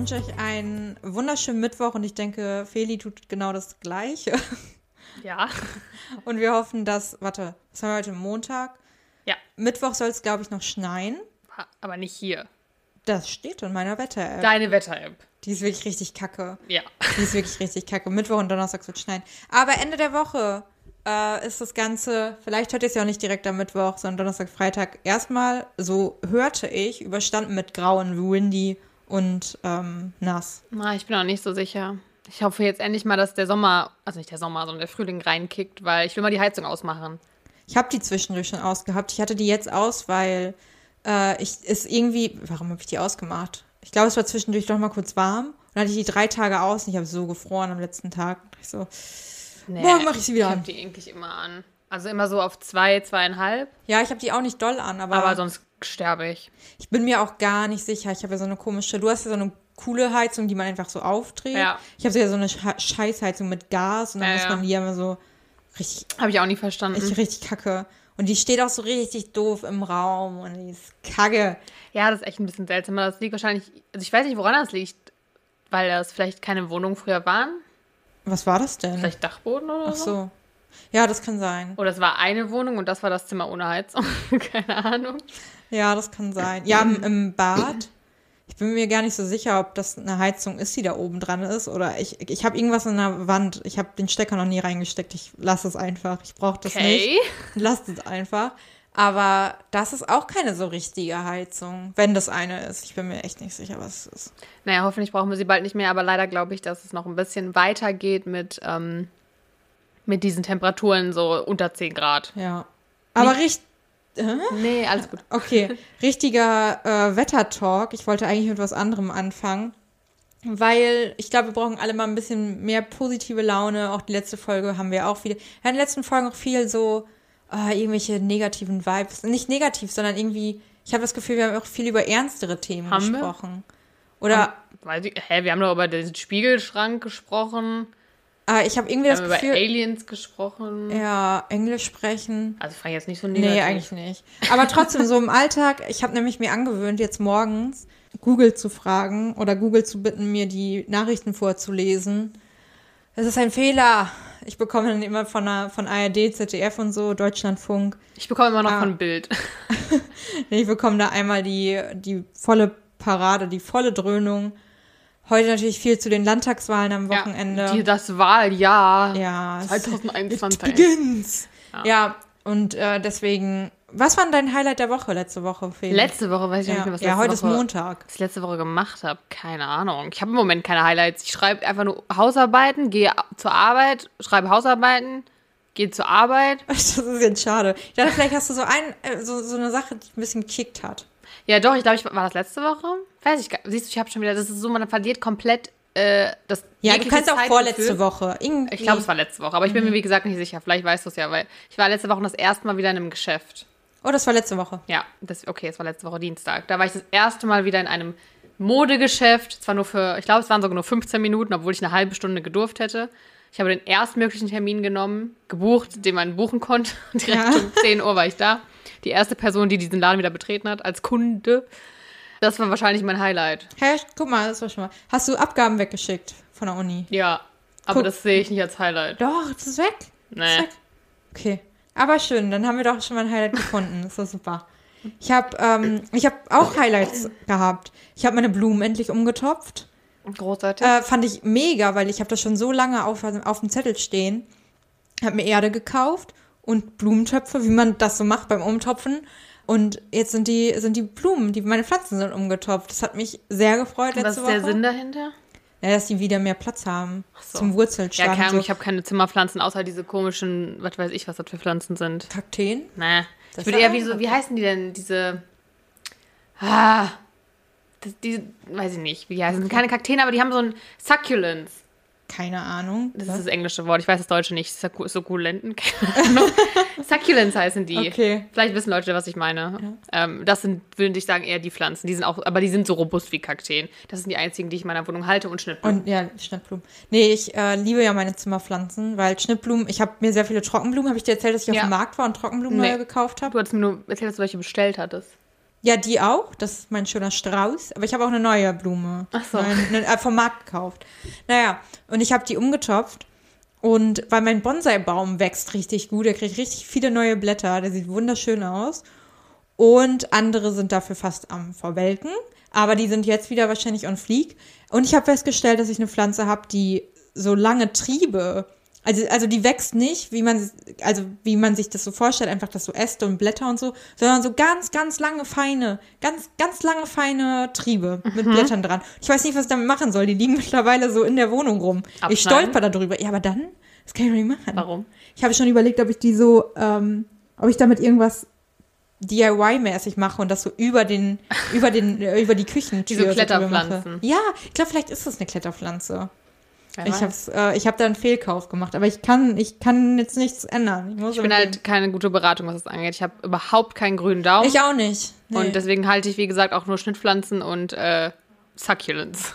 wünsche euch einen wunderschönen Mittwoch und ich denke, Feli tut genau das Gleiche. Ja. Und wir hoffen, dass, warte, was haben wir heute? Montag? Ja. Mittwoch soll es, glaube ich, noch schneien. Aber nicht hier. Das steht in meiner Wetter-App. Deine Wetter-App. Die ist wirklich richtig kacke. Ja. Die ist wirklich richtig kacke. Mittwoch und Donnerstag wird schneien. Aber Ende der Woche äh, ist das Ganze, vielleicht hört ihr es ja auch nicht direkt am Mittwoch, sondern Donnerstag, Freitag, erstmal, so hörte ich, überstanden mit grauen, windy und ähm, nass. Na, ich bin auch nicht so sicher. Ich hoffe jetzt endlich mal, dass der Sommer, also nicht der Sommer, sondern der Frühling reinkickt, weil ich will mal die Heizung ausmachen. Ich habe die zwischendurch schon ausgehabt. Ich hatte die jetzt aus, weil äh, ich es irgendwie, warum habe ich die ausgemacht? Ich glaube, es war zwischendurch doch mal kurz warm. Und dann hatte ich die drei Tage aus und ich habe so gefroren am letzten Tag. Ich so, Nee, Morgen mach ich sie wieder Ich an. habe die eigentlich immer an. Also immer so auf zwei, zweieinhalb, ja, ich habe die auch nicht doll an, aber, aber sonst sterbe ich. ich bin mir auch gar nicht sicher. Ich habe ja so eine komische, du hast ja so eine coole Heizung, die man einfach so aufdreht. Ja. Ich habe so ja so eine Sche- Scheißheizung mit Gas und dann Ja, muss man die ja immer so richtig, Habe ich auch nie verstanden. richtig, richtig kacke. Und die steht auch so richtig doof im Raum und die ist kacke. Ja, das ist echt ein bisschen seltsam. aber Das liegt wahrscheinlich, also ich weiß nicht, woran das liegt, weil das vielleicht keine Wohnungen früher waren. Was war das denn? Vielleicht Dachboden oder Ach so. so. Ja, das kann sein. Oder es war eine Wohnung und das war das Zimmer ohne Heizung. keine Ahnung. Ja, das kann sein. Ja, im, im Bad. Ich bin mir gar nicht so sicher, ob das eine Heizung ist, die da oben dran ist. Oder ich, ich habe irgendwas in der Wand. Ich habe den Stecker noch nie reingesteckt. Ich lasse es einfach. Ich brauche das Okay. nicht. Lasst es einfach. Aber das ist auch keine so richtige Heizung, wenn das eine ist. Ich bin mir echt nicht sicher, was es ist. Naja, hoffentlich brauchen wir sie bald nicht mehr, aber leider glaube ich, dass es noch ein bisschen weitergeht mit, ähm, mit diesen Temperaturen so unter 10 Grad. Ja. Aber richtig. Nee, alles gut. Okay, richtiger äh, Wettertalk. Ich wollte eigentlich mit was anderem anfangen, weil ich glaube, wir brauchen alle mal ein bisschen mehr positive Laune. Auch die letzte Folge haben wir auch wieder. Ja, in den letzten Folgen auch viel so äh, irgendwelche negativen Vibes. Nicht negativ, sondern irgendwie. Ich habe das Gefühl, wir haben auch viel über ernstere Themen Haben wir? gesprochen. Oder Weiß ich, hä, wir haben doch über den Spiegelschrank gesprochen, äh, ich habe irgendwie das haben über Gefühl, Aliens gesprochen. ja, Englisch sprechen. Also fand ich jetzt nicht so negativ. Nee, eigentlich nicht. Aber trotzdem so im Alltag, ich habe nämlich mir angewöhnt, jetzt morgens Google zu fragen oder Google zu bitten, mir die Nachrichten vorzulesen. Das ist ein Fehler. Ich bekomme dann immer von, der, von ARD, ZDF und so, Deutschlandfunk. Ich bekomme immer noch Ah. von Bild. Ich bekomme da einmal die, die volle Parade, die volle Dröhnung. Heute natürlich viel zu den Landtagswahlen am Wochenende. Ja, die, das Wahljahr ja, es- 2021. It begins. Ja, und äh, deswegen, was war denn dein Highlight der Woche letzte Woche, Felix? Letzte Woche weiß ich ja, nicht mehr, was ja letzte heute ist Woche, Montag. was ich letzte Woche gemacht habe. Keine Ahnung. Ich habe im Moment keine Highlights. Ich schreibe einfach nur Hausarbeiten, gehe zur Arbeit, schreibe Hausarbeiten, gehe zur Arbeit. Das ist jetzt schade. Ich dachte, vielleicht hast du so, ein, äh, so, so eine Sache, die ein bisschen gekickt hat. Ja, doch, ich glaube, ich war das letzte Woche. Weiß ich gar Siehst du, ich habe schon wieder, das ist so, man verliert komplett äh, das. Ja, du kannst auch vorletzte Woche. Irgendwie. Ich glaube, es war letzte Woche, aber ich bin mir wie gesagt nicht sicher. Vielleicht weißt du es ja, weil ich war letzte Woche das erste Mal wieder in einem Geschäft. Oh, das war letzte Woche. Ja, das, okay, es war letzte Woche Dienstag. Da war ich das erste Mal wieder in einem Modegeschäft. Zwar nur für, ich glaube, es waren sogar nur 15 Minuten, obwohl ich eine halbe Stunde gedurft hätte. Ich habe den erstmöglichen Termin genommen, gebucht, den man buchen konnte. Direkt Ja. um 10 Uhr war ich da. Die erste Person, die diesen Laden wieder betreten hat, als Kunde. Das war wahrscheinlich mein Highlight. Hä, guck mal, das war schon mal. Hast du Abgaben weggeschickt von der Uni? Ja, aber Guck. das sehe ich nicht als Highlight. Doch, das ist weg. Das ist Nee. weg. Okay. Aber schön, dann haben wir doch schon mal ein Highlight gefunden. Das war super. Ich habe ähm, ich hab auch Highlights gehabt. Ich habe meine Blumen endlich umgetopft. Großartig. Äh, fand ich mega, weil ich habe das schon so lange auf, auf dem Zettel stehen. Habe mir Erde gekauft und Blumentöpfe, wie man das so macht beim Umtopfen. Und jetzt sind die, sind die Blumen, die meine Pflanzen sind umgetopft. Das hat mich sehr gefreut letzte Was ist Woche. der Sinn dahinter? Ja, dass die wieder mehr Platz haben so. zum Ja, keine Ahnung, so ich habe keine Zimmerpflanzen, außer diese komischen, was weiß ich, was das für Pflanzen sind. Kakteen. Nee. Das Ich würde eher ja wie so, wie heißen die denn, diese. Ah. Das, die, weiß ich nicht, wie die heißen. Keine Kakteen, aber die haben so ein Succulents. Keine Ahnung. Das ist das englische Wort. Ich weiß das deutsche nicht. Sukkulenten. Keine Ahnung. Succulents heißen die. Okay. Vielleicht wissen Leute, was ich meine. Ähm, das sind, würde ich sagen, eher die Pflanzen. Die sind auch, aber die sind so robust wie Kakteen. Das sind die einzigen, die ich in meiner Wohnung halte und Schnittblumen. Und ja, Schnittblumen. Nee, ich äh, liebe ja meine Zimmerpflanzen, weil Schnittblumen, ich habe mir sehr viele Trockenblumen, habe ich dir erzählt, dass ich Ja. auf dem Markt war und Trockenblumen Nee. neue gekauft habe? Du hattest mir nur erzählt, dass du welche bestellt hattest. Ja, die auch. Das ist mein schöner Strauß. Aber ich habe auch eine neue Blume. Ach so. Eine, äh, vom Markt gekauft. Naja, und ich habe die umgetopft. Und weil mein Bonsai-Baum wächst richtig gut, er kriegt richtig viele neue Blätter, der sieht wunderschön aus. Und andere sind dafür fast am Verwelken. Aber die sind jetzt wieder wahrscheinlich on fleek. Und ich habe festgestellt, dass ich eine Pflanze habe, die so lange Triebe also, also die wächst nicht, wie man, also wie man sich das so vorstellt, einfach das so Äste und Blätter und so, sondern so ganz, ganz lange, feine, ganz, ganz lange, feine Triebe mit Mhm. Blättern dran. Ich weiß nicht, was ich damit machen soll. Die liegen mittlerweile so in der Wohnung rum. Ich Abschneiden? stolper darüber. Ja, aber dann, das kann ich nicht machen. Warum? Ich habe schon überlegt, ob ich die so, ähm, ob ich damit irgendwas DIY-mäßig mache und das so über den, über den, äh, über die Küchentür drüber Kletterpflanzen. Ja, ich glaube, vielleicht ist das eine Kletterpflanze. Wer Ich weiß. hab's, äh, ich habe da einen Fehlkauf gemacht, aber ich kann, ich kann jetzt nichts ändern. Ich, Ich bin halt keine gute Beratung, was das angeht. Ich habe überhaupt keinen grünen Daumen. ich auch nicht. Nee. Und deswegen halte ich, wie gesagt, auch nur Schnittpflanzen und äh, Succulents.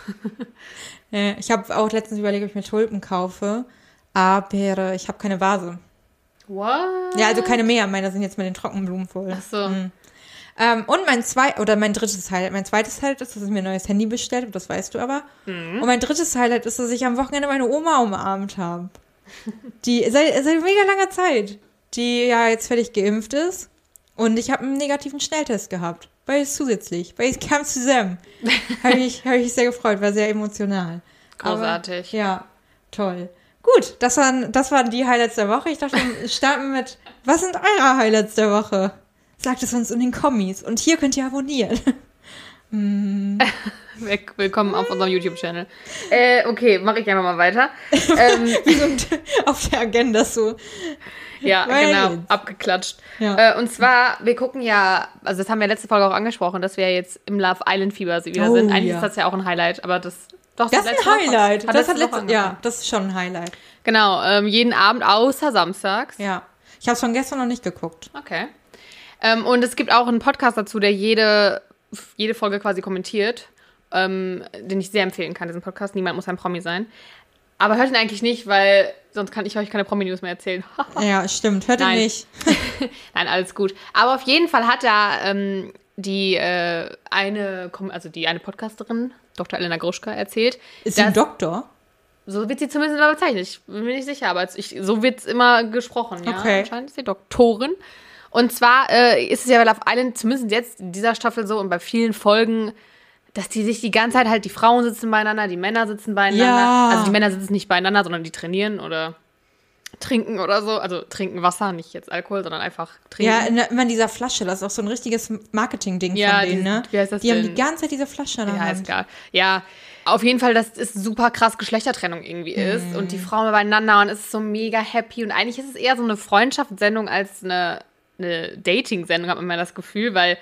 nee, ich habe auch letztens überlegt, ob ich mir Tulpen kaufe, aber ich habe keine Vase. What? Ja, also keine mehr. Meine sind jetzt mit den Trockenblumen voll. Ach so. Ähm, und mein zwei oder mein drittes Highlight, mein zweites Highlight ist, dass ich mir ein neues Handy bestellt habe, das weißt du aber. Mhm. Und mein drittes Highlight ist, dass ich am Wochenende meine Oma umarmt habe. Die seit, seit mega langer Zeit, die ja jetzt fertig geimpft ist. Und ich habe einen negativen Schnelltest gehabt. Beides zusätzlich. Beides kam zusammen. habe ich, hab ich sehr gefreut, war sehr emotional. Großartig. Aber, ja, toll. Gut, das waren, das waren die Highlights der Woche. Ich dachte, wir starten mit, was sind eure Highlights der Woche? Sagt es uns in den Kommis. Und hier könnt ihr abonnieren. Will- Willkommen auf unserem YouTube-Channel. Äh, okay, mache ich einfach mal weiter. ähm, Wie so ein- auf der Agenda so. ja, Weil- genau, abgeklatscht. Ja. Äh, und zwar, wir gucken ja, also das haben wir letzte Folge auch angesprochen, dass wir jetzt im Love Island Fieber wieder Oh, sind. Eigentlich ja. ist das ja auch ein Highlight, aber das doch Das ist letzte ein Highlight. Hat das hat letzte, ja, das ist schon ein Highlight. Genau, ähm, jeden Abend außer samstags. Ja. Ich habe es von gestern noch nicht geguckt. Okay. Ähm, und es gibt auch einen Podcast dazu, der jede, jede Folge quasi kommentiert, ähm, den ich sehr empfehlen kann, diesen Podcast. Niemand muss ein Promi sein. Aber hört ihn eigentlich nicht, weil sonst kann ich euch keine Promi-News mehr erzählen. Ja, stimmt. Hört Nein. nicht. Nein, alles gut. Aber auf jeden Fall hat da ähm, die äh, eine, also die eine Podcasterin, Dr. Elena Gruschka, erzählt. Ist sie ein Doktor? So wird sie zumindest immer bezeichnet. Ich bin mir nicht sicher, aber ich, so wird es immer gesprochen. Ja? Okay. Anscheinend ist sie Doktorin. Und zwar äh, ist es ja bei Love Island, zumindest jetzt in dieser Staffel so und bei vielen Folgen, dass die sich die ganze Zeit halt, die Frauen sitzen beieinander, die Männer sitzen beieinander. Ja. Also die Männer sitzen nicht beieinander, sondern die trainieren oder trinken oder so. Also trinken Wasser, nicht jetzt Alkohol, sondern einfach trinken. Ja, in, immer in dieser Flasche. Das ist auch so ein richtiges Marketing-Ding Ja, von denen, die- ne? wie heißt das die haben denn? die ganze Zeit diese Flasche in der Ja, ist egal. Ja, auf jeden Fall, dass es super krass Geschlechtertrennung irgendwie ist und die Frauen beieinander und es ist so mega happy und eigentlich ist es eher so eine Freundschaftssendung als eine, eine Dating-Sendung, hat man immer das Gefühl, weil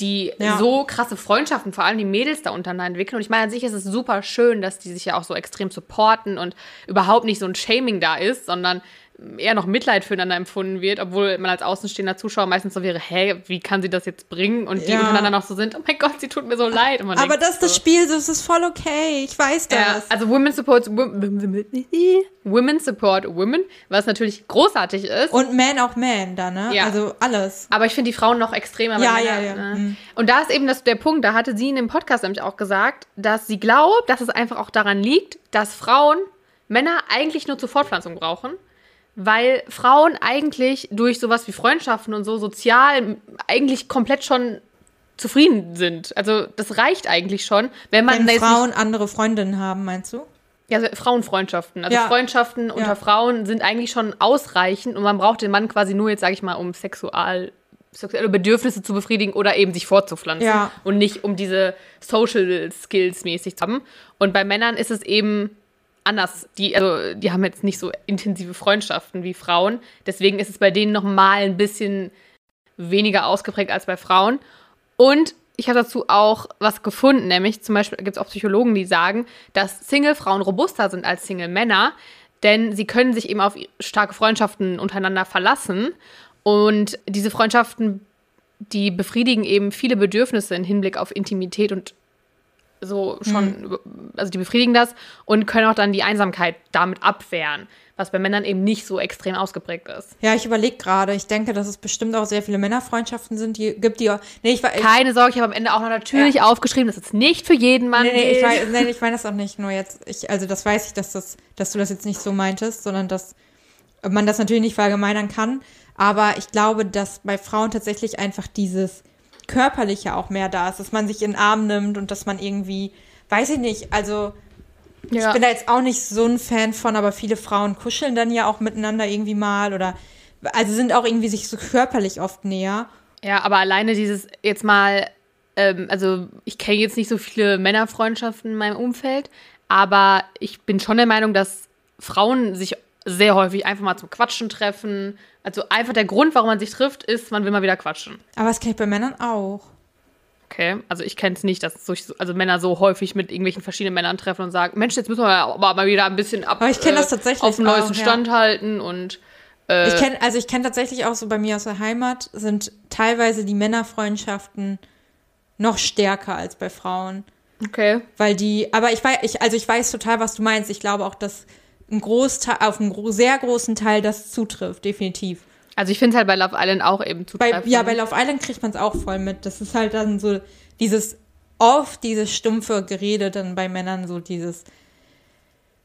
die Ja. so krasse Freundschaften, vor allem die Mädels da untereinander entwickeln. Und ich meine, an sich ist es super schön, dass die sich ja auch so extrem supporten und überhaupt nicht so ein Shaming da ist, sondern eher noch Mitleid füreinander empfunden wird, obwohl man als außenstehender Zuschauer meistens so wäre, hä, wie kann sie das jetzt bringen? Und die Ja. untereinander noch so sind, oh mein Gott, sie tut mir so leid. Aber denkt das ist das Spiel, das ist voll okay. Ich weiß das. ja, also Women Support Women Support Women, was natürlich großartig ist. Und Man auch Man da, ne? Ja. Also alles. aber ich finde die Frauen noch extremer. Ja, ja, ja. Ne? Mhm. Und da ist eben das, der Punkt, da hatte sie in dem Podcast nämlich auch gesagt, dass sie glaubt, dass es einfach auch daran liegt, dass Frauen Männer eigentlich nur zur Fortpflanzung brauchen. Weil Frauen eigentlich durch sowas wie Freundschaften und so sozial eigentlich komplett schon zufrieden sind. Also das reicht eigentlich schon, wenn man Wenn Frauen andere Freundinnen haben, meinst du? Ja, also Frauenfreundschaften. Also Ja. Freundschaften unter Ja. Frauen sind eigentlich schon ausreichend und man braucht den Mann quasi nur jetzt, sage ich mal, um sexual, sexuelle Bedürfnisse zu befriedigen oder eben sich fortzupflanzen Ja. und nicht um diese Social Skills mäßig zu haben. Und bei Männern ist es eben anders. Die, also, die haben jetzt nicht so intensive Freundschaften wie Frauen. Deswegen ist es bei denen noch mal ein bisschen weniger ausgeprägt als bei Frauen. Und ich habe dazu auch was gefunden, nämlich zum Beispiel gibt es auch Psychologen, die sagen, dass Single-Frauen robuster sind als Single-Männer, denn sie können sich eben auf starke Freundschaften untereinander verlassen. Und diese Freundschaften, die befriedigen eben viele Bedürfnisse im Hinblick auf Intimität und so schon, also die befriedigen das und können auch dann die Einsamkeit damit abwehren. Was bei Männern eben nicht so extrem ausgeprägt ist. Ja, ich überlege gerade. Ich denke, dass es bestimmt auch sehr viele Männerfreundschaften sind, die gibt, die. Nee, ich, ich, Keine Sorge, ich habe am Ende auch noch natürlich ja. aufgeschrieben, dass es nicht für jeden Mann nee, nee, ich weiß, nee, ich meine das auch nicht. Nur jetzt, ich, also das weiß ich, dass, das, dass du das jetzt nicht so meintest, sondern dass man das natürlich nicht verallgemeinern kann. Aber ich glaube, dass bei Frauen tatsächlich einfach dieses Körperliche auch mehr da ist, dass man sich in den Arm nimmt und dass man irgendwie, weiß ich nicht, also ja. ich bin da jetzt auch nicht so ein Fan von, aber viele Frauen kuscheln dann ja auch miteinander irgendwie mal oder also sind auch irgendwie sich so körperlich oft näher. Ja, aber alleine dieses jetzt mal, ähm, also ich kenne jetzt nicht so viele Männerfreundschaften in meinem Umfeld, aber ich bin schon der Meinung, dass Frauen sich sehr häufig einfach mal zum Quatschen treffen. Also einfach der Grund, warum man sich trifft, ist, man will mal wieder quatschen. Aber das kenne ich bei Männern auch. Okay, also ich kenne es nicht, dass so, also Männer so häufig mit irgendwelchen verschiedenen Männern treffen und sagen, Mensch, jetzt müssen wir aber mal wieder ein bisschen ab, aber ich das äh, tatsächlich auf den neuesten Stand ja. halten und äh, ich kenne also ich kenne tatsächlich auch so bei mir aus der Heimat sind teilweise die Männerfreundschaften noch stärker als bei Frauen. Okay. Weil die, aber ich weiß, ich, also ich weiß total, was du meinst. Ich glaube auch, dass ein Großteil, auf einen sehr großen Teil das zutrifft, definitiv. Also ich finde es halt bei Love Island auch eben zutreffend. Bei, ja, bei Love Island kriegt man es auch voll mit. Das ist halt dann so dieses oft dieses stumpfe Gerede dann bei Männern so dieses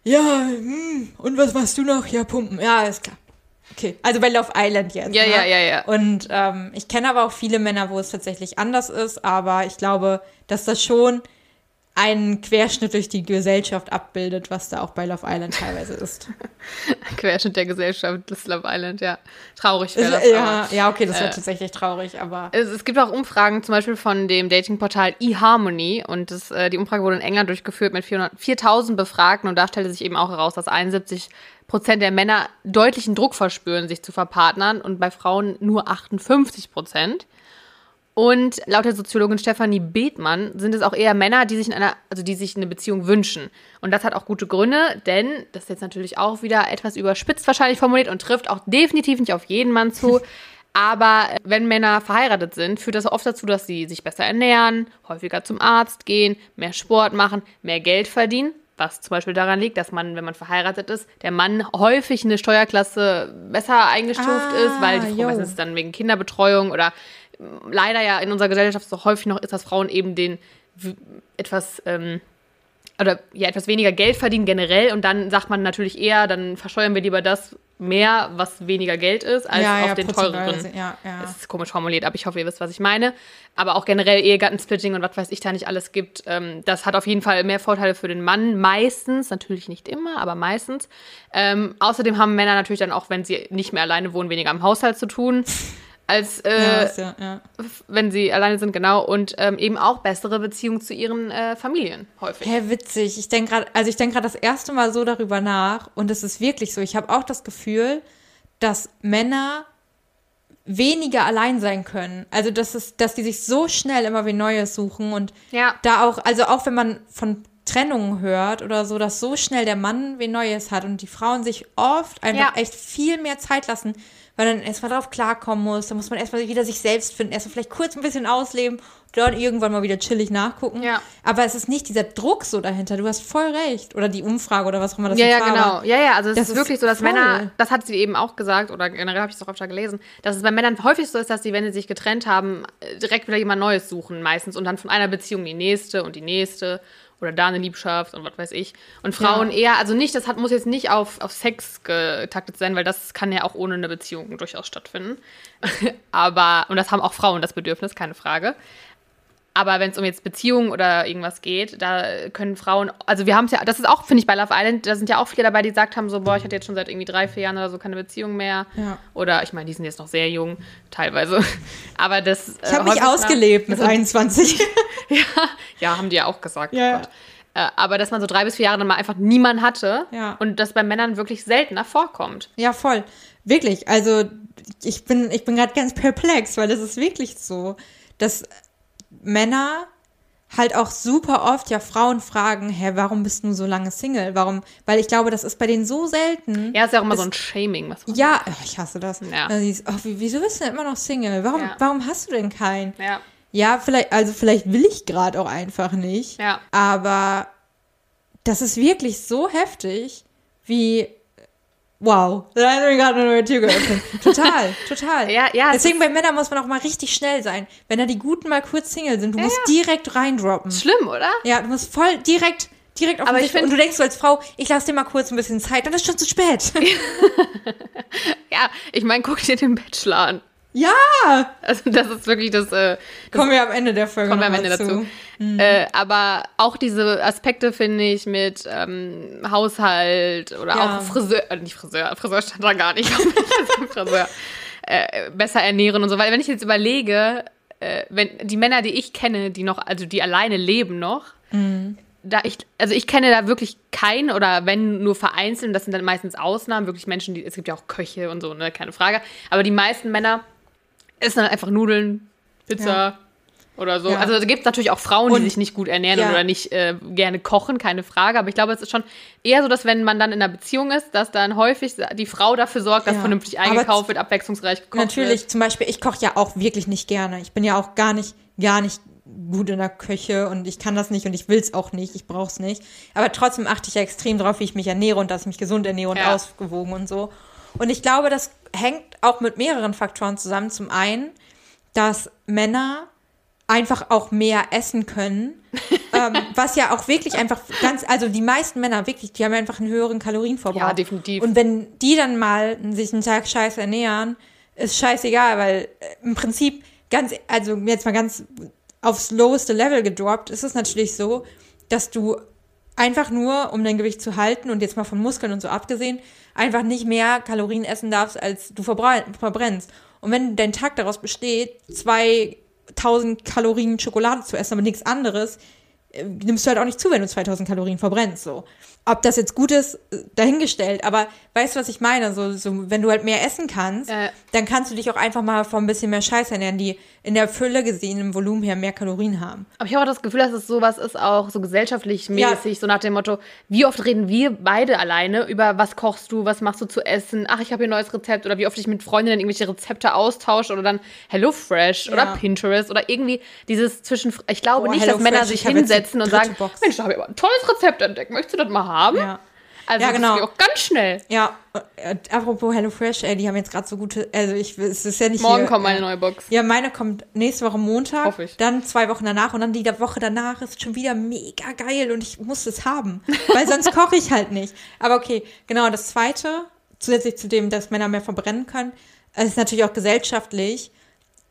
ja, hm, und was machst du noch? Ja, pumpen. Ja, ist klar. Okay, also bei Love Island jetzt. Ja, ne? ja, ja, ja. Und ähm, ich kenne aber auch viele Männer, wo es tatsächlich anders ist, aber ich glaube, dass das schon einen Querschnitt durch die Gesellschaft abbildet, was da auch bei Love Island teilweise ist. Querschnitt der Gesellschaft des Love Island, ja. Traurig wäre das. Ja, ja, okay, das wäre äh, tatsächlich traurig, aber. Es, es, gibt auch Umfragen, zum Beispiel von dem Datingportal eHarmony und das, äh, die Umfrage wurde in England durchgeführt mit 4000 Befragten und da stellte sich eben auch heraus, dass 71 Prozent der Männer deutlichen Druck verspüren, sich zu verpartnern und bei Frauen nur 58 Prozent. Und laut der Soziologin Stefanie Bethmann sind es auch eher Männer, die sich in einer, also die sich eine Beziehung wünschen. Und das hat auch gute Gründe, denn das ist jetzt natürlich auch wieder etwas überspitzt wahrscheinlich formuliert und trifft auch definitiv nicht auf jeden Mann zu. Aber wenn Männer verheiratet sind, führt das oft dazu, dass sie sich besser ernähren, häufiger zum Arzt gehen, mehr Sport machen, mehr Geld verdienen. Was zum Beispiel daran liegt, dass man, wenn man verheiratet ist, der Mann häufig eine Steuerklasse besser eingestuft ah, ist, weil die Frau meistens dann wegen Kinderbetreuung oder leider ja in unserer Gesellschaft so häufig noch ist, dass Frauen eben den etwas ähm, oder ja etwas weniger Geld verdienen generell und dann sagt man natürlich eher, dann versteuern wir lieber das mehr, was weniger Geld ist, als ja, auf ja, den teureren. Ja, ja. Das ist komisch formuliert, aber ich hoffe, ihr wisst, was ich meine. Aber auch generell Ehegattensplitting und was weiß ich da nicht alles gibt, ähm, das hat auf jeden Fall mehr Vorteile für den Mann, meistens, natürlich nicht immer, aber meistens. Ähm, außerdem haben Männer natürlich dann auch, wenn sie nicht mehr alleine wohnen, weniger am Haushalt zu tun als äh, ja, ja. wenn sie alleine sind, genau. Und ähm, eben auch bessere Beziehungen zu ihren äh, Familien häufig. Ja, witzig. Ich denke gerade, also ich denke gerade das erste Mal so darüber nach und es ist wirklich so. Ich habe auch das Gefühl, dass Männer weniger allein sein können. Also dass es, dass die sich so schnell immer wie Neues suchen und ja. da auch, also auch wenn man von Trennungen hört oder so, dass so schnell der Mann wie Neues hat und die Frauen sich oft einfach ja. echt viel mehr Zeit lassen weil dann erstmal darauf klarkommen muss. Da muss man erstmal wieder sich selbst finden, erstmal vielleicht kurz ein bisschen ausleben, dann irgendwann mal wieder chillig nachgucken. Ja. Aber es ist nicht dieser Druck so dahinter. Du hast voll recht. Oder die Umfrage oder was auch immer das ja, ja, war. Ja, genau. Ja, ja, also es ist, ist wirklich so, dass voll. Männer, das hat sie eben auch gesagt, oder generell habe ich es auch öfter gelesen, dass es bei Männern häufig so ist, dass sie, wenn sie sich getrennt haben, direkt wieder jemand Neues suchen meistens und dann von einer Beziehung die nächste und die nächste oder da eine Liebschaft und was weiß ich. Und Frauen ja. eher, also nicht, das hat, muss jetzt nicht auf, auf Sex getaktet sein, weil das kann ja auch ohne eine Beziehung durchaus stattfinden. Aber, und das haben auch Frauen das Bedürfnis, keine Frage. Aber wenn es um jetzt Beziehungen oder irgendwas geht, da können Frauen, also wir haben es ja, das ist auch, finde ich, bei Love Island, da sind ja auch viele dabei, die gesagt haben, so, boah, ich hatte jetzt schon seit irgendwie drei, vier Jahren oder so keine Beziehung mehr. Ja. Oder ich meine, die sind jetzt noch sehr jung, teilweise. Aber das. Ich habe äh, mich ausgelebt mit 21. ja, ja, haben die ja auch gesagt. Ja. Oh aber dass man so drei bis vier Jahre dann mal einfach niemanden hatte ja. und das bei Männern wirklich seltener vorkommt. Ja, voll. Wirklich. Also ich bin, ich bin gerade ganz perplex, weil das ist wirklich so, dass Männer halt auch super oft ja Frauen fragen, hä, warum bist du so lange Single? Warum? Weil ich glaube, das ist bei denen so selten. Ja, ist ja auch immer das, so ein Shaming. Was ja, oh, ich hasse das. Ja. Siehst, oh, wieso bist du denn immer noch Single? Warum, ja. warum hast du denn keinen? Ja. Ja, vielleicht, also vielleicht will ich gerade auch einfach nicht. Ja. Aber das ist wirklich so heftig, wie Wow, da hat mir gerade eine neue Tür geöffnet. Total, total. Ja, ja, es Deswegen bei Männern muss man auch mal richtig schnell sein. Wenn da die Guten mal kurz Single sind, du musst direkt reindroppen. Schlimm, oder? Ja, du musst voll direkt, direkt auf Aber den find- Und du denkst so als Frau, ich lasse dir mal kurz ein bisschen Zeit, dann ist schon zu spät. Ja, ich meine, guck dir den Bachelor an. Ja! Also das ist wirklich das, äh, das Kommen wir am Ende der Folge kommen wir am Ende mal dazu. zu. Äh, aber auch diese Aspekte finde ich mit ähm, Haushalt oder Ja. auch Friseur, äh, nicht Friseur, Friseur stand da gar nicht, Friseur, äh, besser ernähren und so. Weil wenn ich jetzt überlege, äh, wenn die Männer, die ich kenne, die noch, also die alleine leben noch, da ich, also ich kenne da wirklich keinen oder wenn nur vereinzelt, das sind dann meistens Ausnahmen, wirklich Menschen, die, es gibt ja auch Köche und so, ne, keine Frage. Aber die meisten Männer essen dann einfach Nudeln, Pizza Ja. oder so. Ja. Also da gibt es natürlich auch Frauen, Und- die sich nicht gut ernähren Ja. oder nicht äh, gerne kochen, keine Frage. Aber ich glaube, es ist schon eher so, dass wenn man dann in einer Beziehung ist, dass dann häufig die Frau dafür sorgt, dass vernünftig Aber eingekauft wird, abwechslungsreich gekocht Natürlich, wird. zum Beispiel, ich koche ja auch wirklich nicht gerne. Ich bin ja auch gar nicht, gar nicht gut in der Küche und ich kann das nicht und ich will es auch nicht, ich brauche es nicht. Aber trotzdem achte ich ja extrem drauf, wie ich mich ernähre und dass ich mich gesund ernähre und Ja. ausgewogen und so. Und ich glaube, das hängt auch mit mehreren Faktoren zusammen. Zum einen, dass Männer einfach auch mehr essen können, ähm, was ja auch wirklich einfach ganz, also die meisten Männer wirklich, die haben einfach einen höheren Kalorienverbrauch. Ja, definitiv. Und wenn die dann mal sich einen Tag scheiße ernähren, ist scheißegal, weil äh, im Prinzip ganz, also jetzt mal ganz aufs loweste Level gedroppt, ist es natürlich so, dass du einfach nur, um dein Gewicht zu halten und jetzt mal von Muskeln und so abgesehen, einfach nicht mehr Kalorien essen darfst, als du verbrennst. Und wenn dein Tag daraus besteht, 2000 Kalorien Schokolade zu essen, aber nichts anderes, nimmst du halt auch nicht zu, wenn du 2000 Kalorien verbrennst, so. Ob das jetzt gut ist, äh, dahingestellt, aber weißt du, was ich meine? So, so, wenn du halt mehr essen kannst, Ja. dann kannst du dich auch einfach mal von ein bisschen mehr Scheiß ernähren, die in der Fülle gesehen, im Volumen her mehr Kalorien haben. Aber ich habe auch das Gefühl, dass es sowas ist, auch so gesellschaftlich Ja. mäßig, so nach dem Motto, wie oft reden wir beide alleine über, was kochst du, was machst du zu essen, ach, ich habe hier ein neues Rezept, oder wie oft ich mit Freundinnen irgendwelche Rezepte austausche, oder dann HelloFresh oder Ja. Pinterest, oder irgendwie dieses zwischen, ich glaube Boah, nicht, dass Männer sich die hinsetzen und sagen, Box. Mensch, da habe ich aber ein tolles Rezept entdeckt, möchtest du das mal haben? Ja. Also Ja, genau. das geht auch ganz schnell. Ja, äh, apropos HelloFresh, ey, die haben jetzt gerade so gute, also ich, es ist ja nicht Morgen hier, kommt meine äh, neue Box. Ja, meine kommt nächste Woche Montag, Hoffe ich. dann zwei Wochen danach und dann die Woche danach ist schon wieder mega geil und ich muss es haben, weil sonst koche ich halt nicht. Aber okay, genau, das zweite, zusätzlich zu dem, dass Männer mehr verbrennen können, ist natürlich auch gesellschaftlich,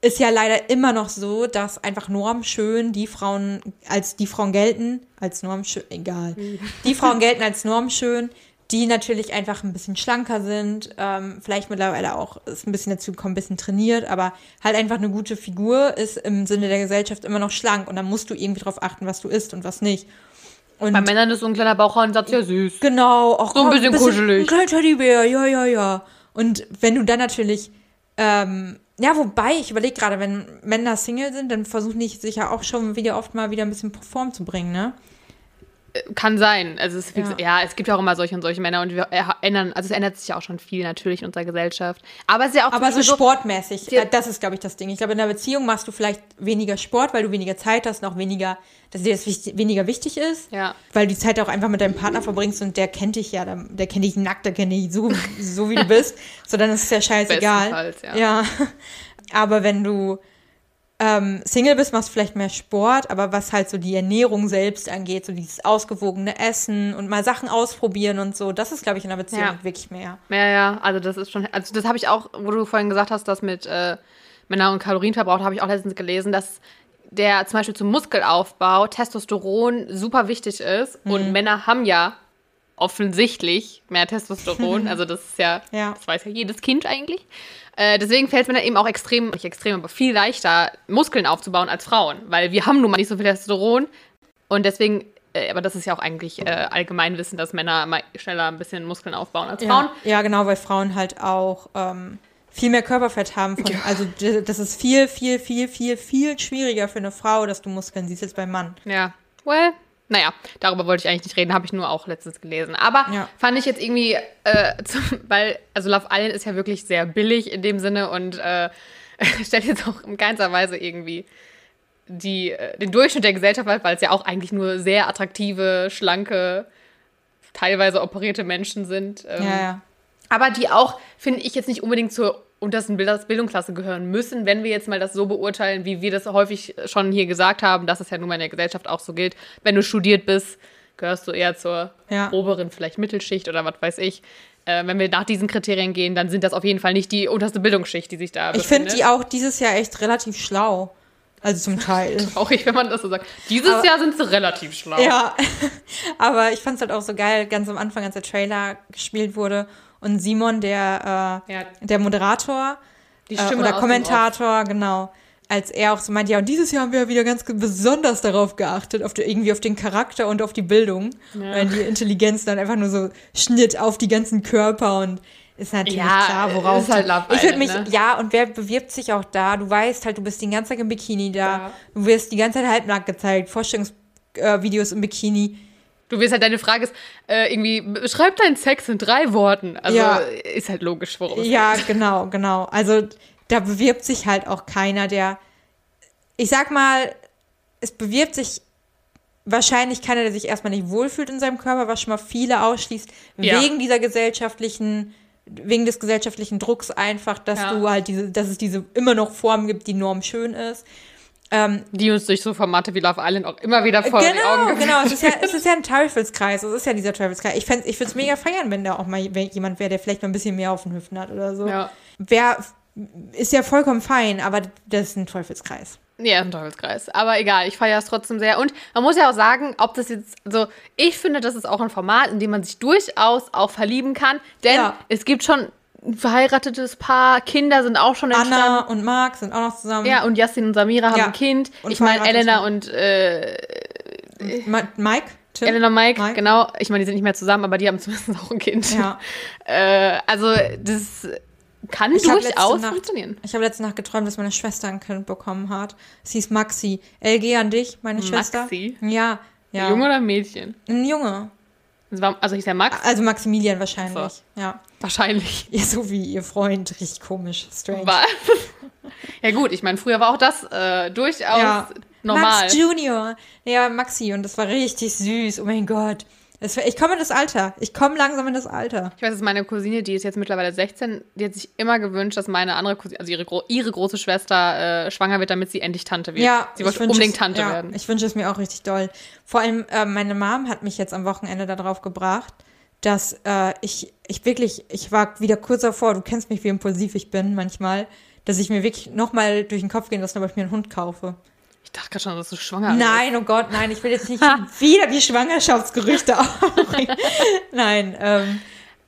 ist ja leider immer noch so, dass einfach normschön die Frauen als die Frauen gelten, als normschön, egal. Die Frauen gelten als normschön, die natürlich einfach ein bisschen schlanker sind, ähm, vielleicht mittlerweile auch ist ein bisschen dazu gekommen, ein bisschen trainiert, aber halt einfach eine gute Figur ist im Sinne der Gesellschaft immer noch schlank und dann musst du irgendwie drauf achten, was du isst und was nicht. Und Bei Männern ist so ein kleiner Bauchhornsatz ja süß. Genau, auch So ein bisschen kuschelig. Ein kleiner Teddybär, ja, ja, ja. Und wenn du dann natürlich, ähm, ja, wobei, ich überlege gerade, wenn Männer Single sind, dann versuchen die sich ja auch schon wieder oft mal wieder ein bisschen Form zu bringen, ne? Kann sein. Also es, Ja. ja. es gibt ja auch immer solche und solche Männer und wir ändern, also es ändert sich ja auch schon viel natürlich in unserer Gesellschaft. Aber es ist ja auch Aber so sportmäßig, Ja. äh, das ist, glaube ich, das Ding. Ich glaube, in einer Beziehung machst du vielleicht weniger Sport, weil du weniger Zeit hast, noch weniger, dass dir das wichtig, weniger wichtig ist. Ja. Weil du die Zeit auch einfach mit deinem Partner verbringst und der kennt dich ja, der, der kennt dich nackt, der kennt dich so, so wie du bist. So, dann ist es ja scheißegal. Bestenfalls, ja. ja. Aber wenn du ähm, Single bist, machst du vielleicht mehr Sport, aber was halt so die Ernährung selbst angeht, so dieses ausgewogene Essen und mal Sachen ausprobieren und so, das ist, glaube ich, in einer Beziehung Ja. wirklich mehr. Ja, ja, also das ist schon, also das habe ich auch, wo du vorhin gesagt hast, das mit äh, Männern und Kalorienverbrauch, habe ich auch letztens gelesen, dass der zum Beispiel zum Muskelaufbau Testosteron super wichtig ist Mhm. und Männer haben ja offensichtlich mehr Testosteron, also das ist ja, Ja. das weiß ja jedes Kind eigentlich. Äh, deswegen fällt es mir dann eben auch extrem, nicht extrem, aber viel leichter, Muskeln aufzubauen als Frauen, weil wir haben nun mal nicht so viel Testosteron und deswegen, äh, aber das ist ja auch eigentlich äh, Allgemeinwissen, dass Männer immer schneller ein bisschen Muskeln aufbauen als Frauen. Ja, ja, genau, weil Frauen halt auch ähm, viel mehr Körperfett haben. Von, Also d- das ist viel, viel, viel, viel, viel schwieriger für eine Frau, dass du Muskeln siehst, als beim Mann. Ja, well, naja, darüber wollte ich eigentlich nicht reden, habe ich nur auch letztens gelesen. Aber Ja. fand ich jetzt irgendwie, äh, zum, weil, also Love Island ist ja wirklich sehr billig in dem Sinne und äh, stellt jetzt auch in keinster Weise irgendwie die, äh, den Durchschnitt der Gesellschaft dar, weil es ja auch eigentlich nur sehr attraktive, schlanke, teilweise operierte Menschen sind. Ähm, Ja, ja. aber die auch, finde ich, jetzt nicht unbedingt zur untersten Bild- Bildungsklasse gehören müssen, wenn wir jetzt mal das so beurteilen, wie wir das häufig schon hier gesagt haben, dass es ja nun mal in der Gesellschaft auch so gilt. Wenn du studiert bist, gehörst du eher zur Ja. oberen, vielleicht Mittelschicht oder was weiß ich. Äh, wenn wir nach diesen Kriterien gehen, dann sind das auf jeden Fall nicht die unterste Bildungsschicht, die sich da Ich finde befindet. die auch dieses Jahr echt relativ schlau. Also zum Teil. Traurig, wenn man das so sagt. Dieses Aber- Jahr sind sie relativ schlau. Ja, aber ich fand es halt auch so geil, ganz am Anfang, als der Trailer gespielt wurde und Simon, der, äh, Ja. der Moderator Die äh, oder Kommentator, genau, als er auch so meint, ja, und dieses Jahr haben wir ja wieder ganz besonders darauf geachtet, auf die, irgendwie auf den Charakter und auf die Bildung, Ja. weil die Intelligenz dann einfach nur so Schnitt auf die ganzen Körper und ist natürlich Ja, klar, worauf. ist halt Love ich würde mich, ne? ja, und wer bewirbt sich auch da? Du weißt halt, du bist den ganzen Tag im Bikini da, Ja. du wirst die ganze Zeit halbnackt gezeigt, Vorstellungsvideos im Bikini. Du wirst halt, deine Frage ist, äh, irgendwie, beschreib deinen Sex in drei Worten. Also Ja. ist halt logisch, worum es Ja, genau, genau. Also da bewirbt sich halt auch keiner, der, ich sag mal, es bewirbt sich wahrscheinlich keiner, der sich erstmal nicht wohlfühlt in seinem Körper, was schon mal viele ausschließt, Ja. wegen dieser gesellschaftlichen, wegen des gesellschaftlichen Drucks einfach, dass Ja. du halt diese, dass es diese immer noch Form gibt, die norm schön ist. Ähm, Die uns durch so Formate wie Love Island auch immer wieder vor die Augen genau, genau. Es ist, ja, es ist ja ein Teufelskreis. Es ist ja dieser Teufelskreis. Ich, fänd- ich würde es mega feiern, wenn da auch mal jemand wäre, der vielleicht mal ein bisschen mehr auf den Hüften hat oder so. Ja. Wär, ist ja vollkommen fein, aber das ist ein Teufelskreis. Ja, ein Teufelskreis. Aber egal, ich feiere es trotzdem sehr. Und man muss ja auch sagen, ob das jetzt, also ich finde, das ist auch ein Format, in dem man sich durchaus auch verlieben kann. Denn Ja. es gibt schon ein verheiratetes Paar, Kinder sind auch schon entstanden. Anna und Marc sind auch noch zusammen. Ja, und Justin und Samira haben Ja. ein Kind. Und ich meine, Elena und äh, Mike? Tim? Elena und Mike, Mike. genau. Ich meine, die sind nicht mehr zusammen, aber die haben zumindest auch ein Kind. Ja. Äh, also, das kann Ich durchaus Nacht- funktionieren. Ich habe letzte Nacht geträumt, dass meine Schwester ein Kind bekommen hat. Es hieß Maxi. LG an dich, meine Schwester. Maxi? Ja. ja. Junge oder Mädchen? Ein Junge. War, also hieß der Max? Also Maximilian wahrscheinlich. Ach Ja. Wahrscheinlich. ja. So wie ihr Freund. Richtig komisch. Strange. Was? ja gut, ich meine, früher war auch das äh, durchaus Ja. normal. Max Junior. Ja, Maxi. Und das war richtig süß. Oh mein Gott. Ich komme in das Alter. Ich komme langsam in das Alter. Ich weiß, dass meine Cousine, die ist jetzt mittlerweile 16, die hat sich immer gewünscht, dass meine andere Cousine, also ihre, ihre große Schwester, äh, schwanger wird, damit sie endlich Tante wird. Ja, sie wollte unbedingt es, Tante ja, werden. Ich wünsche es mir auch richtig doll. Vor allem, äh, meine Mom hat mich jetzt am Wochenende darauf gebracht, dass äh, ich, ich wirklich, ich war wieder kurz davor, du kennst mich, wie impulsiv ich bin manchmal, dass ich mir wirklich nochmal durch den Kopf gehen lasse, ob ich mir einen Hund kaufe. Ich dachte gerade schon, dass du schwanger bist. Nein, oh Gott, nein, ich will jetzt nicht wieder die Schwangerschaftsgerüchte aufbringen. nein, ähm,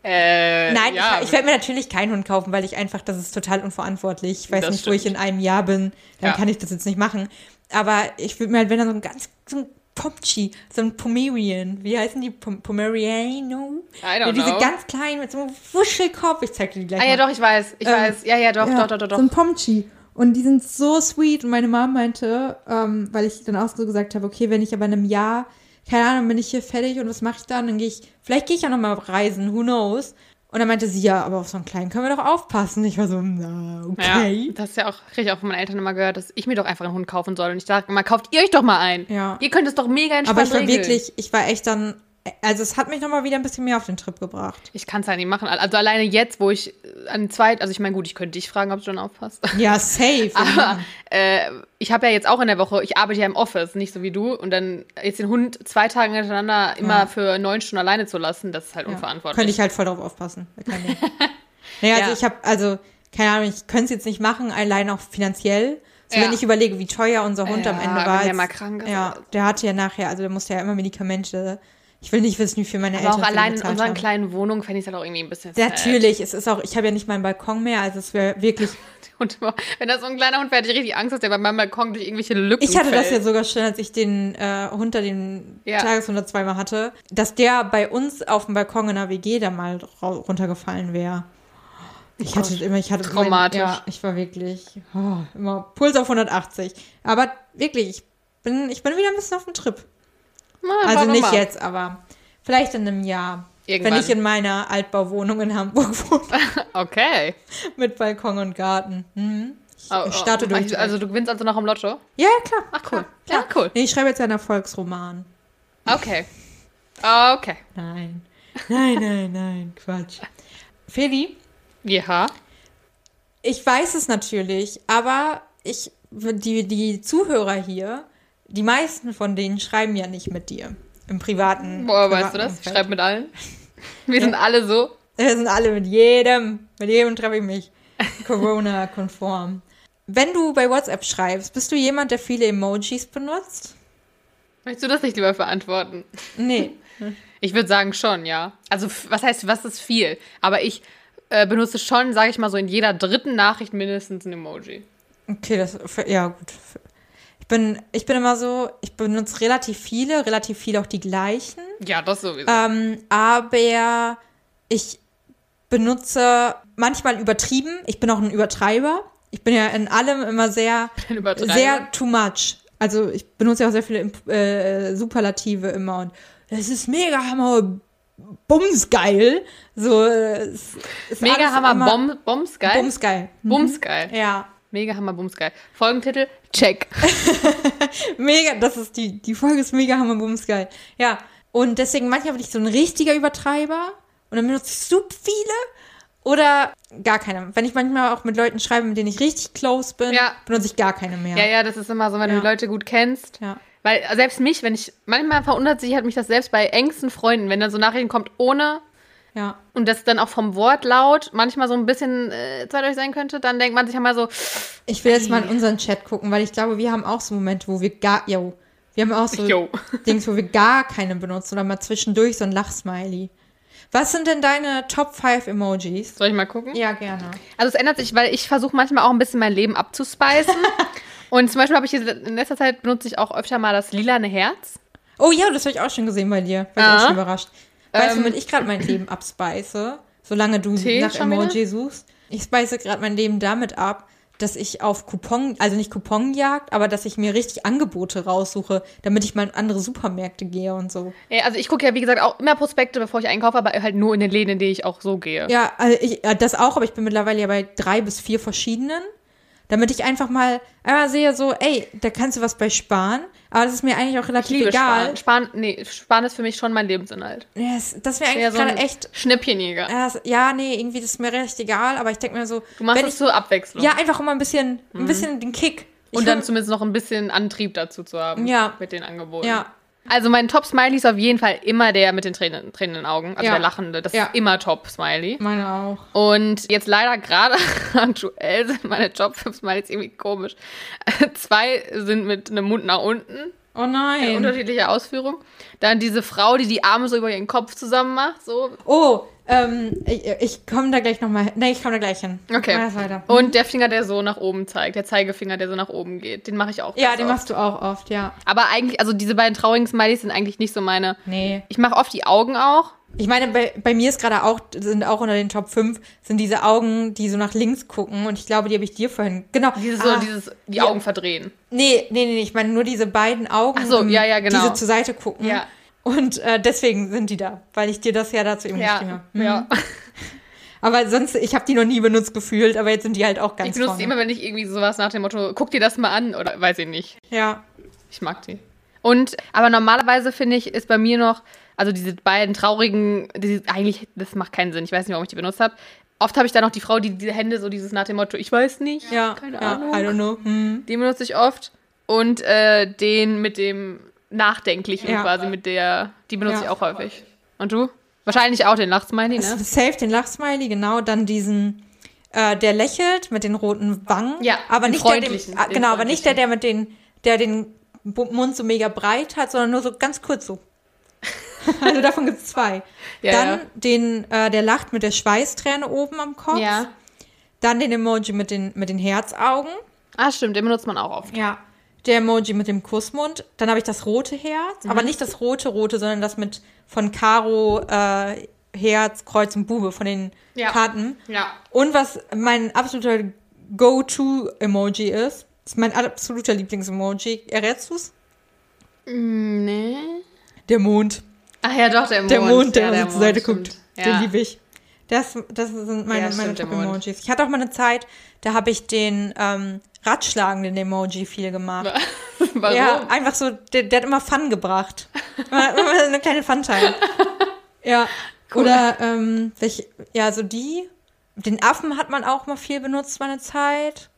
Äh, nein, ja, ich, ich werde mir natürlich keinen Hund kaufen, weil ich einfach, das ist total unverantwortlich. Ich weiß Das nicht, wo ich in stimmt. einem Jahr bin, dann Ja. kann ich das jetzt nicht machen. Aber ich würde mir halt, wenn dann so ein ganz, so ein Pomchi, so ein Pomerian, wie heißen die? Pom Pomeriano? I don't ja, diese know. ganz kleinen mit so einem Wuschelkopf. Ich zeig dir die gleich Ah ja, mal. doch, ich weiß. Ich Ähm, weiß. Ja, ja, doch, Ja, doch, doch, doch, So ein doch. Pomchi. Und die sind so sweet. Und meine Mom meinte, ähm, weil ich dann auch so gesagt habe, okay, wenn ich aber in einem Jahr, keine Ahnung, bin ich hier fertig und was mache ich dann? Dann gehe ich, vielleicht gehe ich ja nochmal reisen, who knows? Und dann meinte sie, ja, aber auf so einen kleinen können wir doch aufpassen. Ich war so, na, okay. Ja, das ist ja auch, kriege ich auch von meinen Eltern immer gehört, dass ich mir doch einfach einen Hund kaufen soll. Und ich sage immer, kauft ihr euch doch mal einen. Ja. Ihr könnt es doch mega entspannt aber ich war regeln. wirklich, ich war echt dann, also es hat mich nochmal wieder ein bisschen mehr auf den Trip gebracht. Ich kann es halt nicht machen. Also alleine jetzt, wo ich äh, an zweit, also ich meine, gut, ich könnte dich fragen, ob du schon aufpasst. Ja, safe. Aber äh, ich habe ja jetzt auch in der Woche, ich arbeite ja im Office, nicht so wie du. Und dann jetzt den Hund zwei Tage hintereinander immer Ja. für neun Stunden alleine zu lassen, das ist halt Ja. unverantwortlich. Könnte ich halt voll drauf aufpassen. Naja, also Ja. ich habe, also, keine Ahnung, ich könnte es jetzt nicht machen, allein auch finanziell. So, Ja. wenn ich überlege, wie teuer unser Hund Ja, am Ende wenn war. der jetzt- mal krank ist Ja, der hatte ja nachher, also der musste ja immer Medikamente. Ich will nicht wissen, wie viel meine Aber Eltern auch für ihn allein in unseren haben. kleinen Wohnungen fände ich es halt auch irgendwie ein bisschen. Natürlich, es ist auch, ich habe ja nicht mal einen Balkon mehr, also es wäre wirklich. Und wenn das so ein kleiner Hund wäre, hätte ich richtig Angst, dass der bei meinem Balkon durch irgendwelche Lücken Ich hatte das ja fällt. sogar schon, als ich den äh, Hund da den Ja. Tageshund zweimal hatte, dass der bei uns auf dem Balkon in der WG da mal runtergefallen wäre. Ich hatte immer, ich hatte Traumatisch. ja, ich war wirklich oh, immer Puls auf 180. Aber wirklich, ich bin, ich bin wieder ein bisschen auf dem Trip. Na, Also nicht mal. jetzt, aber vielleicht in einem Jahr. Irgendwann. Wenn ich in meiner Altbauwohnung in Hamburg wohne, Okay. mit Balkon und Garten. Mhm. Ich Oh, starte oh, durch. Also du gewinnst also noch im Lotto? ja, ja, klar. Ach cool. Klar. Ja, cool. Nee, ich schreibe jetzt einen Erfolgsroman. Okay. Okay. Nein. Nein, nein, nein, Quatsch. Feli, Ja. ich weiß es natürlich, aber ich, die, die Zuhörer hier, die meisten von denen schreiben ja nicht mit dir im privaten. Boah, privaten weißt du das? Ich Umfeld. schreibe mit allen. Wir sind alle so. Wir sind alle mit jedem, mit jedem treffe ich mich Corona-konform. Wenn du bei WhatsApp schreibst, bist du jemand, der viele Emojis benutzt? Möchtest du das nicht lieber verantworten? Nee. Ich würde sagen schon, ja. Also was heißt, was ist viel? Aber ich äh, benutze schon, sage ich mal so, in jeder dritten Nachricht mindestens ein Emoji. Okay, das, ja gut. Ich bin, ich bin immer so, ich benutze relativ viele, relativ viele auch die gleichen. Ja, das sowieso. Ähm, aber ich benutze manchmal übertrieben. Ich bin auch ein Übertreiber. Ich bin ja in allem immer sehr, sehr too much. Also ich benutze ja auch sehr viele äh, Superlative immer und das ist mega hammer bumsgeil. So es ist Mega Hammer, Bumsgeil. bumsgeil. Bumsgeil. Ja, Mega Hammer, Bumsgeil. Folgentitel, check. mega, das ist die, die Folge ist mega hammer bumsgeil. Ja, und deswegen manchmal bin ich so ein richtiger Übertreiber und dann benutze ich super viele oder gar keine. Wenn ich manchmal auch mit Leuten schreibe, mit denen ich richtig close bin, Ja. benutze ich gar keine mehr. Ja, ja, das ist immer so, wenn Ja. du Leute gut kennst. Ja. Weil selbst mich, wenn ich, manchmal verwundert sich hat mich das selbst bei engsten Freunden, wenn dann so Nachrichten kommt ohne ja. und das dann auch vom Wortlaut manchmal so ein bisschen äh, zweideutig sein könnte, dann denkt man sich einmal so, Ich will jetzt mal in unseren Chat gucken, weil ich glaube, wir haben auch so Momente, wo wir gar, yo, wir haben auch so yo. Dings, wo wir gar keine benutzen oder mal zwischendurch so ein Lachsmiley. Was sind denn deine Top 5 Emojis? Soll ich mal gucken? Ja, gerne. Also es ändert sich, weil ich versuche manchmal auch ein bisschen mein Leben abzuspeisen. und zum Beispiel habe ich in letzter Zeit benutze ich auch öfter mal das lilane Herz. Oh ja, das habe ich auch schon gesehen bei dir. War ich Ah. auch schon überrascht. Weißt du, Ähm. womit ich gerade mein Leben abspeise? Solange du Tee nach? Emoji suchst. Ich speise gerade mein Leben damit ab, dass ich auf Coupon, also nicht Couponjagd, aber dass ich mir richtig Angebote raussuche, damit ich mal in andere Supermärkte gehe und so. Ja, also ich gucke ja, wie gesagt, auch immer Prospekte, bevor ich einkaufe, aber halt nur in den Läden, in denen ich auch so gehe. Ja, also ich, äh, das auch, aber ich bin mittlerweile ja bei drei bis vier verschiedenen. Damit ich einfach mal einmal sehe, so, ey, da kannst du was bei sparen. Aber das ist mir eigentlich auch relativ egal. Sparen. Sparen, nee, Sparen ist für mich schon mein Lebensinhalt. Ja, das, ist mir eigentlich Ja, so gerade ein echt. Schnäppchenjäger. Ja, nee, irgendwie das ist mir recht egal, aber ich denke mir so, Du machst ich, zur Abwechslung. ja, einfach um ein bisschen, ein bisschen den Kick. Ich und dann zumindest noch ein bisschen Antrieb dazu zu haben. Ja. Mit den Angeboten. Ja. Also mein Top-Smiley ist auf jeden Fall immer der mit den Tränen, tränenden Augen. Also Ja. der lachende. Das Ja. ist immer Top-Smiley. Meine auch. Und jetzt leider gerade aktuell sind meine Top 5 Smileys irgendwie komisch. Zwei sind mit einem Mund nach unten. Oh nein. Unterschiedliche Ausführung. Dann diese Frau, die die Arme so über ihren Kopf zusammen macht. So. Oh, ähm, ich, ich komme da gleich nochmal hin. Nee, ich komme da gleich hin. Okay. Weiter. Und der Finger, der so nach oben zeigt. Der Zeigefinger, der so nach oben geht. Den mache ich auch. ja, den oft. machst du auch oft, ja. Aber eigentlich, also diese beiden traurigen Smileys sind eigentlich nicht so meine. Nee. Ich mache oft die Augen auch. Ich meine, bei, bei mir ist gerade auch, sind auch unter den Top 5, sind diese Augen, die so nach links gucken. Und ich glaube, die habe ich dir vorhin. Genau. Dieses Ah, so, dieses, die ja. Augen verdrehen. Nee, nee, nee, nee, ich meine nur diese beiden Augen, Ach so, ja, ja, genau. die so zur Seite gucken. Ja. Und äh, deswegen sind die da, weil ich dir das ja dazu eben geschrieben habe. Mhm. ja. Aber sonst, ich habe die noch nie benutzt gefühlt, aber jetzt sind die halt auch ganz Ich benutze vorne. die immer, wenn ich irgendwie sowas nach dem Motto, guck dir das mal an oder weiß ich nicht. Ja. Ich mag die. Und, aber normalerweise finde ich, ist bei mir noch, also diese beiden traurigen, die, eigentlich, das macht keinen Sinn. Ich weiß nicht, warum ich die benutzt habe. Oft habe ich da noch die Frau, die diese Hände so dieses nach dem Motto, ich weiß nicht, Ja, keine ja, Ahnung. I don't know. Hm. Den benutze ich oft. Und äh, den mit dem Nachdenklichen Ja. quasi, mit der, die benutze Ja. ich auch häufig. Und du? Wahrscheinlich auch den Lachsmiley, ne? Safe den Lachsmiley, genau. Dann diesen, äh, der lächelt mit den roten Wangen. Ja, aber nicht der, dem, den genau, aber nicht der, der mit den, der den Mund so mega breit hat, sondern nur so ganz kurz so. also davon gibt es zwei. Ja, Dann ja. den, äh, der lacht mit der Schweißträne oben am Kopf. Ja. Dann den Emoji mit den, mit den Herzaugen. Ah, stimmt, den benutzt man auch oft. Ja. Der Emoji mit dem Kussmund. Dann habe ich das rote Herz. Mhm. Aber nicht das rote, rote, sondern das mit von Karo, äh, Herz, Kreuz und Bube von den Ja. Karten. Ja. Und was mein absoluter Go-To-Emoji ist, ist mein absoluter Lieblings-Emoji. Errätst du's? Mm, Nee. Der Mond. Ach ja, doch, der Mond. Der Mond, der, ja, uns zur Seite stimmt. guckt. Ja. Den liebe ich. Das, das sind meine, Ja, meine der. Top-Emojis. Ich hatte auch mal eine Zeit, da habe ich den ähm, Ratschlagenden Emoji viel gemacht. Warum? Ja, einfach so, der, der hat immer Fun gebracht. Immer immer eine kleine Fun-Time. Ja. Oder ähm, welche, ja, so die. Den Affen hat man auch mal viel benutzt, mal eine Zeit.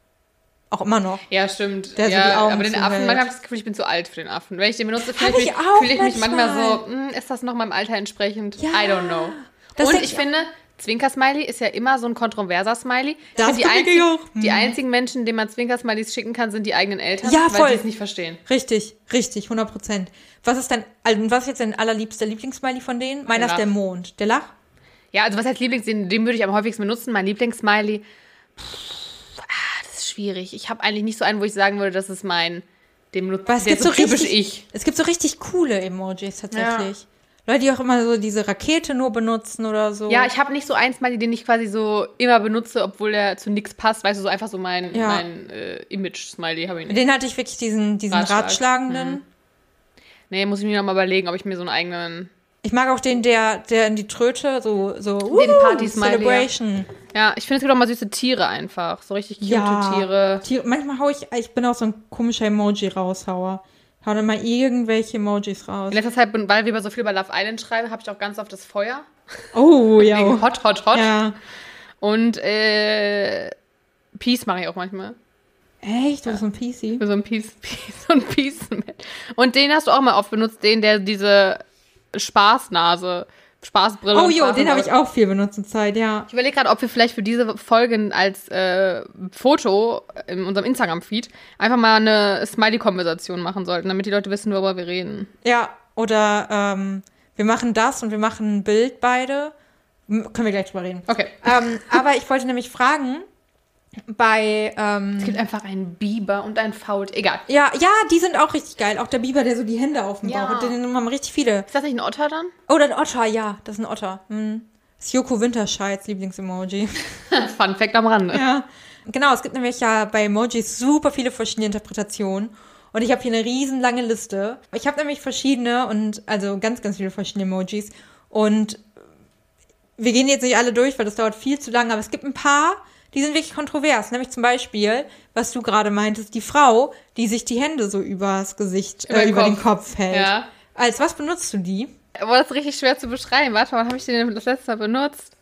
Auch immer noch. Ja, stimmt. Der so ja, die Augen aber den Affen, manchmal habe ich das Gefühl, ich bin zu alt für den Affen. Wenn ich den benutze, fühle ich, ich fühle ich mich manchmal so, hm, ist das noch meinem Alter entsprechend? Ja. I don't know. Und ich ich finde, Zwinker-Smiley ist ja immer so ein kontroverser Smiley. Das die, finde ich einzig, auch. die Hm. einzigen Menschen, denen man Zwinker-Smileys schicken kann, sind die eigenen Eltern, Ja, weil voll. sie es nicht verstehen. Richtig, richtig, 100 Prozent. Was ist dein, also was ist jetzt dein allerliebster Lieblingssmiley von denen? Meiner ist der Mond. Der Lach? Ja, also was heißt Lieblings, den, den würde ich am häufigsten benutzen. Mein Lieblingssmiley, pff, ah, das ist schwierig. Ich habe eigentlich nicht so einen, wo ich sagen würde, das ist mein, benutze Weil es gibt so typisch richtig, ich. Es gibt so richtig coole Emojis tatsächlich. Leute, die auch immer so diese Rakete nur benutzen oder so. Ja, ich habe nicht so einen Smiley, den ich quasi so immer benutze, obwohl der zu nichts passt. Weißt du, so einfach so mein, Ja. mein äh, Image-Smiley habe ich nicht. Den hatte ich wirklich diesen, diesen Ratschlag. ratschlagenden. Nee, muss ich mir noch mal überlegen, ob ich mir so einen eigenen. Ich mag auch den, der, der in die Tröte so, so Den uh, Party-Smiley, Celebration. Ja, ich finde, es gibt auch mal süße Tiere einfach. So richtig cute Ja. Tiere. Tiere. Manchmal hau ich, ich bin auch so ein komischer Emoji-Raushauer. Hau dann mal irgendwelche Emojis raus. In letzter Zeit, weil wir so viel über Love Island schreiben, habe ich auch ganz oft das Feuer. Oh, ja. Hot, Hot, Hot. Ja. Und äh, Peace mache ich auch manchmal. Echt? Du bist ein PC? Für so ein Peace, Peace so ein Peace. Und den hast du auch mal oft benutzt, den, der diese Spaßnase, Spaßbrille. Oh jo, den habe ich auch viel benutzt zur Zeit, ja. Ich überlege gerade, ob wir vielleicht für diese Folgen als äh, Foto in unserem Instagram-Feed einfach mal eine Smiley-Konversation machen sollten, damit die Leute wissen, worüber wir reden. Ja, oder ähm, wir machen das und wir machen ein Bild beide. M können wir gleich drüber reden. Okay. Ähm, aber ich wollte nämlich fragen, bei, ähm, Es gibt einfach einen Biber und einen Fault. Egal. ja, ja, die sind auch richtig geil. Auch der Biber, der so die Hände auf dem Ja. Bauch hat, den haben richtig viele. Ist das nicht ein Otter dann? Oh, ein Otter, ja, das ist ein Otter. Hm. Das ist Joko Winterscheids Lieblingsemoji. Fun Fact am Rande. Ja. Genau, es gibt nämlich ja bei Emojis super viele verschiedene Interpretationen. Und ich habe hier eine riesenlange Liste. Ich habe nämlich verschiedene und also ganz, ganz viele verschiedene Emojis. Und wir gehen jetzt nicht alle durch, weil das dauert viel zu lange, aber es gibt ein paar, die sind wirklich kontrovers. Nämlich zum Beispiel, was du gerade meintest, die Frau, die sich die Hände so übers Gesicht, Über äh, den über den Kopf. Kopf hält. Ja. Als was benutzt du die? Aber das ist richtig schwer zu beschreiben. Warte, wann habe ich den das letzte Mal benutzt?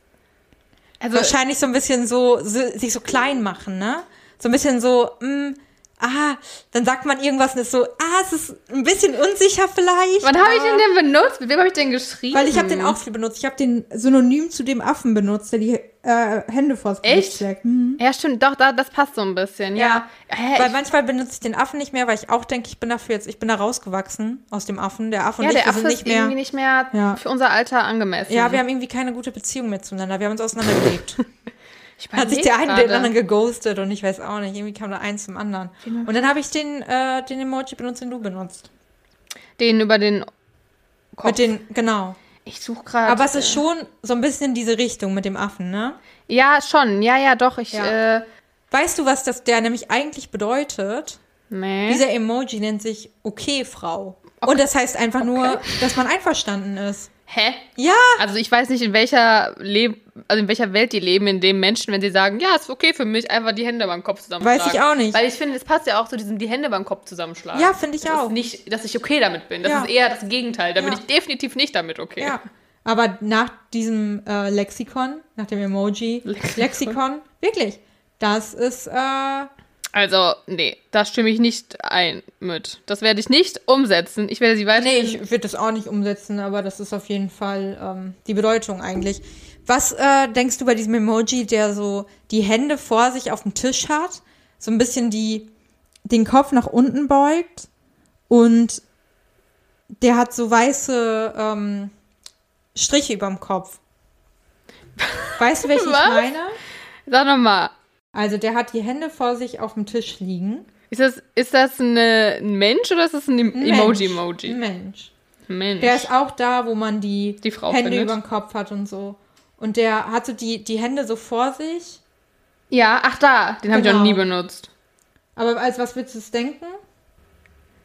Also, Wahrscheinlich so ein bisschen so, so, sich so klein machen, ne? So ein bisschen so, mh, ah, dann sagt man irgendwas und ist so, ah, es ist ein bisschen unsicher vielleicht. wann habe ich den denn benutzt? Mit wem habe ich den geschrieben? Weil ich habe den auch viel benutzt. Ich habe den Synonym zu dem Affen benutzt, der die äh, Hände vors Gesicht Echt? schlägt. Mhm. Ja, stimmt, doch, da, das passt so ein bisschen, ja. Ja, Hä, Weil manchmal benutze ich den Affen nicht mehr, weil ich auch denke, ich bin dafür jetzt, ich bin da rausgewachsen aus dem Affen. Der Affe und ja ich, der Affe sind ist nicht mehr. irgendwie nicht mehr Ja. für unser Alter angemessen. Ja, wir haben irgendwie keine gute Beziehung mehr zueinander. Wir haben uns auseinandergelebt. hat sich der eine den anderen geghostet und ich weiß auch nicht. Irgendwie kam da eins zum anderen. Und dann habe ich den, äh, den Emoji benutzt, den du benutzt. Den über den Kopf. Mit den, genau. ich suche gerade. Aber es ist schon so ein bisschen diese Richtung mit dem Affen, ne? Ja, schon. Ja, ja, doch. Ich, Ja. äh, Weißt du, was das der nämlich eigentlich bedeutet? nee. Dieser Emoji nennt sich Okay, Frau. Und das heißt einfach nur, dass man einverstanden ist. Hä? Ja, Also ich weiß nicht, in welcher Leb also in welcher Welt die leben, in dem Menschen, wenn sie sagen, ja, ist okay für mich, einfach die Hände beim Kopf zusammenschlagen. Weiß ich auch nicht. Weil ich finde, es passt ja auch zu diesem die Hände beim Kopf zusammenschlagen. Ja, finde ich das auch. Ist nicht, dass ich okay damit bin. Das Ja. ist eher das Gegenteil. Da bin Ja. ich definitiv nicht damit okay. ja. Aber nach diesem äh, Lexikon, nach dem Emoji, Lexikon. Lexikon, wirklich, das ist, äh, Also, nee, da stimme ich nicht ein mit. Das werde ich nicht umsetzen. Ich werde sie weiter. Nee, ich würde das auch nicht umsetzen, aber das ist auf jeden Fall ähm, die Bedeutung eigentlich. Was äh, denkst du bei diesem Emoji, der so die Hände vor sich auf dem Tisch hat, so ein bisschen die den Kopf nach unten beugt und der hat so weiße ähm, Striche überm Kopf. Weißt du, welchen ich meine? Sag nochmal. Also der hat die Hände vor sich auf dem Tisch liegen. Ist das, ist das eine, ein Mensch oder ist das ein Emoji-Emoji? Mensch. Mensch. Mensch. Der ist auch da, wo man die, Die Hände findet. über den Kopf hat und so. Und der hat so die, die Hände so vor sich. ja, ach da, den habe ich Genau. noch nie benutzt. Aber als was willst du es denken?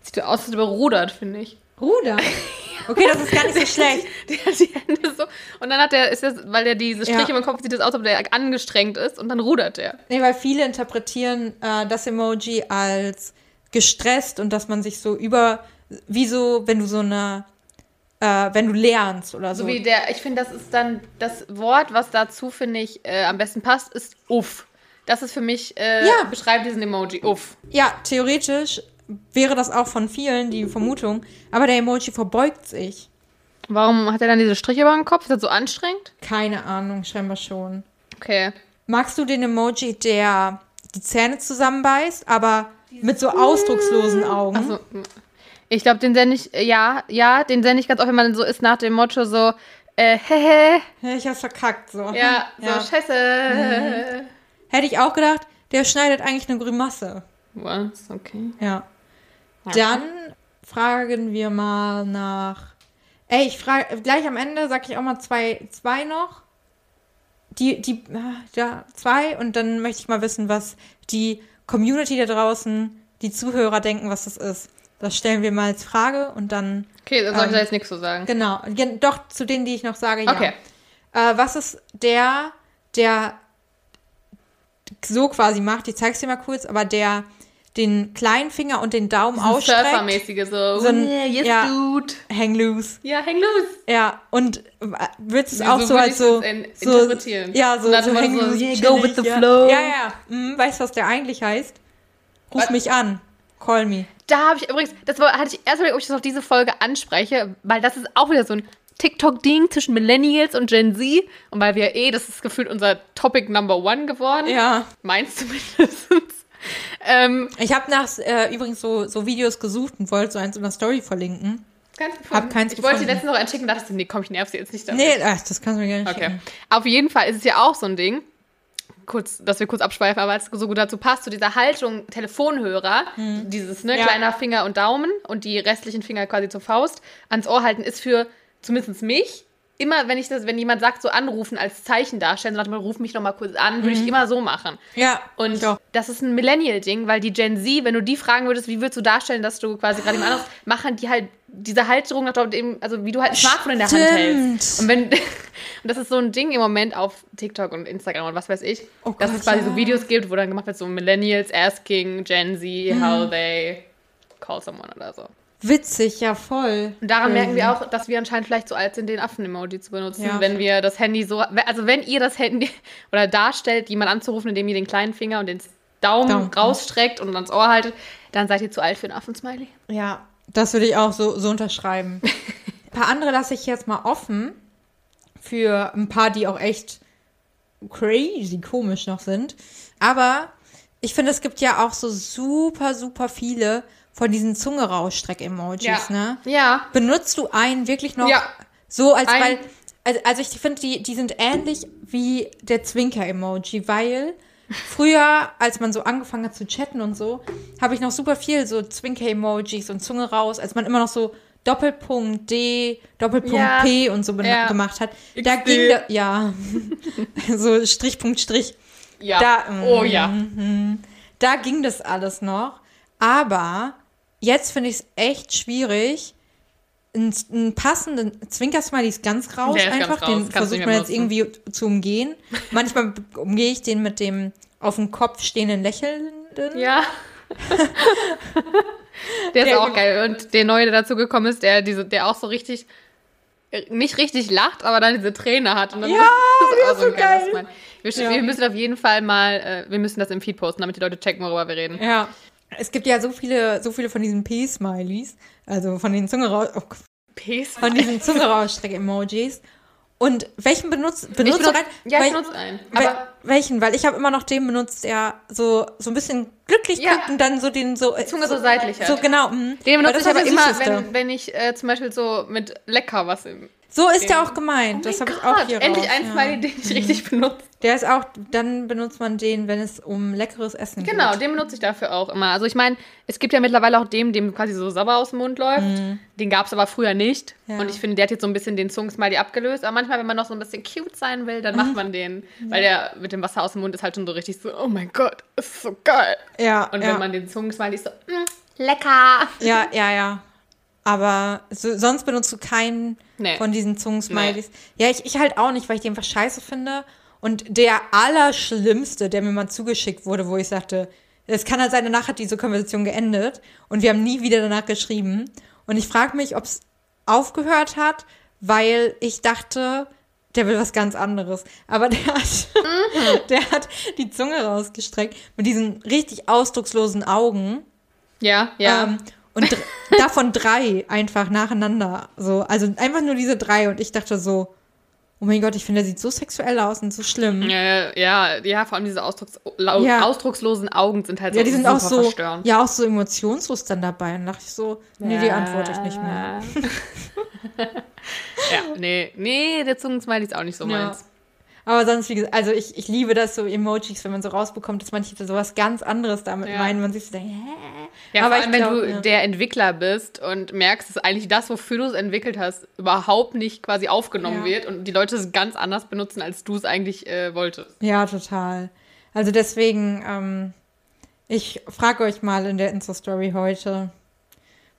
Sieht aus, als überrudert, finde ich. Ruder. Okay, das ist gar nicht so schlecht. Der hat die Hände so. Und dann hat er, ist das, weil er diese Striche Ja. im Kopf sieht das aus, als ob der angestrengt ist und dann rudert er. Nee, weil viele interpretieren äh, das Emoji als gestresst und dass man sich so über, wie so, wenn du so eine äh, wenn du lernst oder so. So wie der, ich finde, das ist dann das Wort, was dazu, finde ich, äh, am besten passt, ist uff. Das ist für mich, äh, Ja. beschreibt diesen Emoji, uff. ja, theoretisch wäre das auch von vielen die Vermutung, aber der Emoji verbeugt sich. Warum hat er dann diese Striche über dem Kopf? Ist das so anstrengend? Keine Ahnung, scheinbar schon. Okay. Magst du den Emoji, der die Zähne zusammenbeißt, aber mit so ausdruckslosen Augen? Also, ich glaube, den sende ich, ja, ja, den sende ich ganz oft, wenn man so ist nach dem Motto so, äh, hehe, ich hab's verkackt, so. ja, so, Ja. scheiße. Hätte ich auch gedacht, der schneidet eigentlich eine Grimasse. Was? Okay. Ja. Dann fragen wir mal nach. Ey, ich frage gleich am Ende sag ich auch mal zwei, zwei noch. Die, die, ah, ja, zwei und dann möchte ich mal wissen, was die Community da draußen, die Zuhörer denken, was das ist. Das stellen wir mal als Frage und dann, Okay, dann soll ich Ähm, da jetzt nichts zu sagen. genau, Gen- doch zu denen, die ich noch sage, ja. Okay. Äh, was ist der, der so quasi macht, ich zeig's dir mal kurz, aber der den kleinen Finger und den Daumen ausstreckt, Surfermäßige, so, So ein- yeah, yes, ja. dude. hang loose. Ja, häng los. Ja, und willst du es So auch so als so, das in- so interpretieren. Ja, so, so hang so, loose, yeah, go with the ja. flow. Ja, ja. Mhm, weißt du, was der eigentlich heißt? Ruf Was? mich an. Call me. Da habe ich übrigens, das war, hatte ich erst mal, ob ich das auf diese Folge anspreche, weil das ist auch wieder so ein TikTok-Ding zwischen Millennials und Gen Z. Und weil wir eh, das ist gefühlt unser Topic Number One geworden. Ja. Meins zumindest. ähm, Ich habe nach äh, übrigens so, so Videos gesucht und wollte so eins in der Story verlinken. keins gefunden. Hab keins ich wollte die gefunden. letztens noch entschicken, dachte ich, nee, komm, ich nerv sie jetzt nicht damit. Nee, ach, das kannst du mir gar nicht Okay. schicken. Auf jeden Fall ist es ja auch so ein Ding, kurz, dass wir kurz abschweifen, aber es so gut dazu passt, zu dieser Haltung Telefonhörer, dieses ne, Ja. kleiner Finger und Daumen und die restlichen Finger quasi zur Faust ans Ohr halten, ist für zumindest mich immer, wenn ich das, wenn jemand sagt, so anrufen als Zeichen darstellen, sagt man, ruf mich noch mal kurz an, würde ich immer so machen. Ja, Und auch. das ist ein Millennial-Ding, weil die Gen Z, wenn du die fragen würdest, wie würdest du darstellen, dass du quasi gerade jemand anderes, machen die halt diese Halterung nach dem, also wie du halt ein Smartphone in der Hand hältst. Und wenn, und das ist so ein Ding im Moment auf TikTok und Instagram und was weiß ich, Oh dass Gott, es quasi ja. so Videos gibt, wo dann gemacht wird, so Millennials asking Gen Z Mhm. how they call someone oder so. Witzig, ja, voll. Und daran Crazy. merken wir auch, dass wir anscheinend vielleicht zu alt sind, den Affen-Emoji zu benutzen, Ja, wenn wir das Handy so, also wenn ihr das Handy oder darstellt, jemand anzurufen, indem ihr den kleinen Finger und den Daumen, Daumen. rausstreckt und ans Ohr haltet, dann seid ihr zu alt für einen Affen-Smiley. Ja, das würde ich auch so, so unterschreiben. ein paar andere lasse ich jetzt mal offen. Für ein paar, die auch echt crazy komisch noch sind. Aber ich finde, es gibt ja auch so super, super viele von diesen Zunge rausstreck-Emojis, ne? Ja. Benutzt du einen wirklich noch Ja. so, als Ein- weil. Also, also ich finde, die, die sind ähnlich wie der Zwinker-Emoji, weil früher, als man so angefangen hat zu chatten und so, habe ich noch super viel so Zwinker-Emojis und Zunge raus, als man immer noch so Doppelpunkt D, Doppelpunkt Ja. P und so Ja. gemacht hat. Da XD. ging da, ja, so Strich, Punkt, Strich. Ja. Da, oh ja. mhm. Da ging das alles noch. Aber jetzt finde ich es echt schwierig. Einen, einen passenden Zwinker-Smiley ist ganz raus ist ganz einfach. raus, Den versucht man jetzt irgendwie zu umgehen. Manchmal umgehe ich den mit dem auf dem Kopf stehenden Lächelnden. Ja. der ist Der- auch geil. Und der neue, der dazu gekommen ist, der, diese, der auch so richtig, nicht richtig lacht, aber dann diese Träne hat. Und dann Ja, das der auch ist so geiles geil. Smiley. Wir, Ja. wir müssen auf jeden Fall mal, äh, wir müssen das im Feed posten, damit die Leute checken, worüber wir reden. Ja. Es gibt ja so viele, so viele von diesen P-Smileys, also von den Zunge raus, oh, Peace. von diesen Zunge rausstreck-Emojis. Und welchen benutzt, Ich benutzt du benutze, rein? ja, ich benutze einen. Aber welchen? Weil ich habe immer noch den benutzt, der so, so ein bisschen glücklich Ja. guckt und dann so den so. äh, Zunge so seitlich hat. So genau. mh. den benutze das ich aber immer, wenn, wenn ich äh, zum Beispiel so mit lecker was im. So ist der auch gemeint. das Oh habe mein ich auch hier Endlich raus, ein ja. Smiley, den ich richtig benutze. Der ist auch, dann benutzt man den, wenn es um leckeres Essen Genau, geht. den benutze ich dafür auch immer. Also ich meine, es gibt ja mittlerweile auch dem, dem quasi so sauber aus dem Mund läuft. Den gab es aber früher nicht. Ja. Und ich finde, der hat jetzt so ein bisschen den Zungensmiley abgelöst. Aber manchmal, wenn man noch so ein bisschen cute sein will, dann macht man den. Weil der mit dem Wasser aus dem Mund ist halt schon so richtig so, oh mein Gott, ist so geil. Ja, Und ja. wenn man den Zungensmiley ist so, mm, lecker. ja, ja, ja. Aber so, sonst benutzt du keinen Nee. von diesen Zungensmileys. Ja, ich, ich halt auch nicht, weil ich den einfach scheiße finde. Und der allerschlimmste, der mir mal zugeschickt wurde, wo ich sagte, es kann halt sein, danach hat diese Konversation geendet und wir haben nie wieder danach geschrieben. Und ich frage mich, ob es aufgehört hat, weil ich dachte, der will was ganz anderes. Aber der hat, Mhm. der hat die Zunge rausgestreckt mit diesen richtig ausdruckslosen Augen. Ja, ja. Ähm, und davon drei einfach nacheinander. So, also einfach nur diese drei. Und ich dachte so, oh mein Gott, ich finde, der sieht so sexuell aus und so schlimm. Äh, ja, ja, vor allem diese Ausdrucks Ja. ausdruckslosen Augen sind halt Ja, so die sind super auch so, verstörend. ja, auch so emotionslos dann dabei. Und dachte ich so, nee, die antworte ich nicht mehr. ja, nee, nee, der Zungensmiley ist auch nicht so Ja. meins. Aber sonst, wie gesagt, also ich, ich liebe das so Emojis, wenn man so rausbekommt, dass manche sowas ganz anderes damit Ja. meinen. Man sich so denkt, hä? Ja, Aber vor allem, wenn glaub, du ja. der Entwickler bist und merkst, dass eigentlich das, wofür du es entwickelt hast, überhaupt nicht quasi aufgenommen Ja. wird und die Leute es ganz anders benutzen, als du es eigentlich äh, wolltest. Ja, total. Also deswegen, ähm, ich frage euch mal in der Insta-Story heute,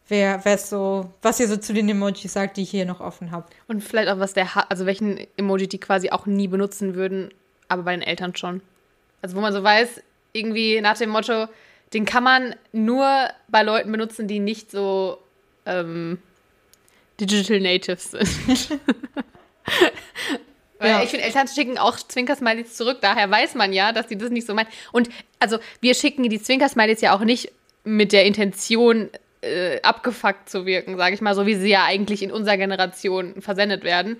wer, wer so, was ihr so zu den Emojis sagt, die ich hier noch offen habe. Und vielleicht auch, was der also welchen Emoji die quasi auch nie benutzen würden, aber bei den Eltern schon. Also wo man so weiß, irgendwie nach dem Motto, den kann man nur bei Leuten benutzen, die nicht so ähm, Digital Natives sind. Weil Ja. ich finde, Eltern schicken auch Zwinkersmileys zurück, daher weiß man ja, dass die das nicht so meinen. Und also wir schicken die Zwinkersmileys ja auch nicht mit der Intention, äh, abgefuckt zu wirken, sage ich mal, so wie sie ja eigentlich in unserer Generation versendet werden.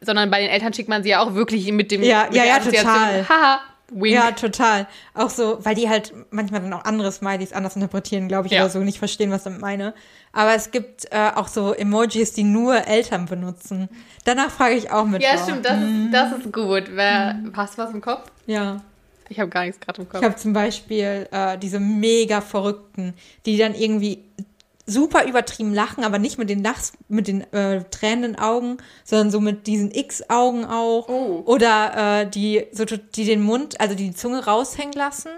Sondern bei den Eltern schickt man sie ja auch wirklich mit dem Ja, mit ja, ja, total. Haha, wink. Ja, total. Auch so, weil die halt manchmal dann auch andere Smileys anders interpretieren, glaube ich, Ja. oder so, nicht verstehen, was ich damit meine. Aber es gibt äh, auch so Emojis, die nur Eltern benutzen. Danach frage ich auch mit. Ja, stimmt, das ist, das ist gut. Wer, Hast du was im Kopf? Ja. Ich habe gar nichts gerade im Kopf. Ich habe zum Beispiel äh, diese mega Verrückten, die dann irgendwie super übertrieben lachen, aber nicht mit den Lachs, mit den äh, tränenden Augen, sondern so mit diesen X-Augen auch. Oh. Oder äh, die, so, die den Mund, also die Zunge raushängen lassen.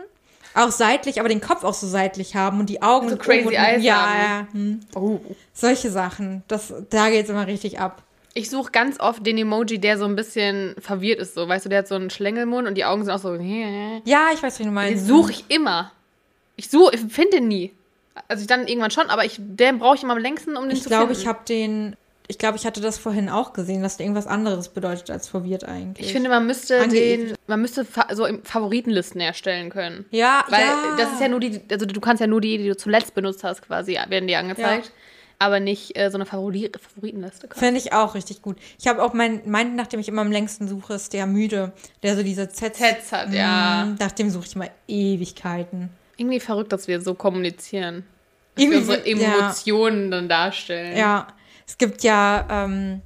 Auch seitlich, aber den Kopf auch so seitlich haben und die Augen So crazy oben- eyes ja, haben. Ja, hm. oh. Solche Sachen. Das, da geht's immer richtig ab. Ich suche ganz oft den Emoji, der so ein bisschen verwirrt ist. So, weißt du, der hat so einen Schlängelmund und die Augen sind auch so. Den Ja, ich weiß, wie du meinst. suche ich immer. Ich suche, ich finde den nie. Also ich dann irgendwann schon, aber ich, den brauche ich immer am längsten, um den Ich zu glaube, finden. ich habe den, ich glaube, ich hatte das vorhin auch gesehen, dass der irgendwas anderes bedeutet als verwirrt eigentlich. Ich finde, man müsste Angeekelt. den, man müsste so Favoritenlisten erstellen können. ja, Weil ja. das ist ja nur die, also du kannst ja nur die, die du zuletzt benutzt hast, quasi, werden dir angezeigt. Aber nicht äh, so eine Favori Favoritenliste. Finde ich auch richtig gut. Ich habe auch mein, meinen, nach dem ich immer am längsten suche, ist der müde, der so diese Zs, Zs hat, ja. Mm, Nach dem suche ich mal Ewigkeiten. Irgendwie verrückt, dass wir so kommunizieren. Dass Irgendwie wir unsere so- ja. Emotionen dann darstellen. Ja, es gibt ja, ähm,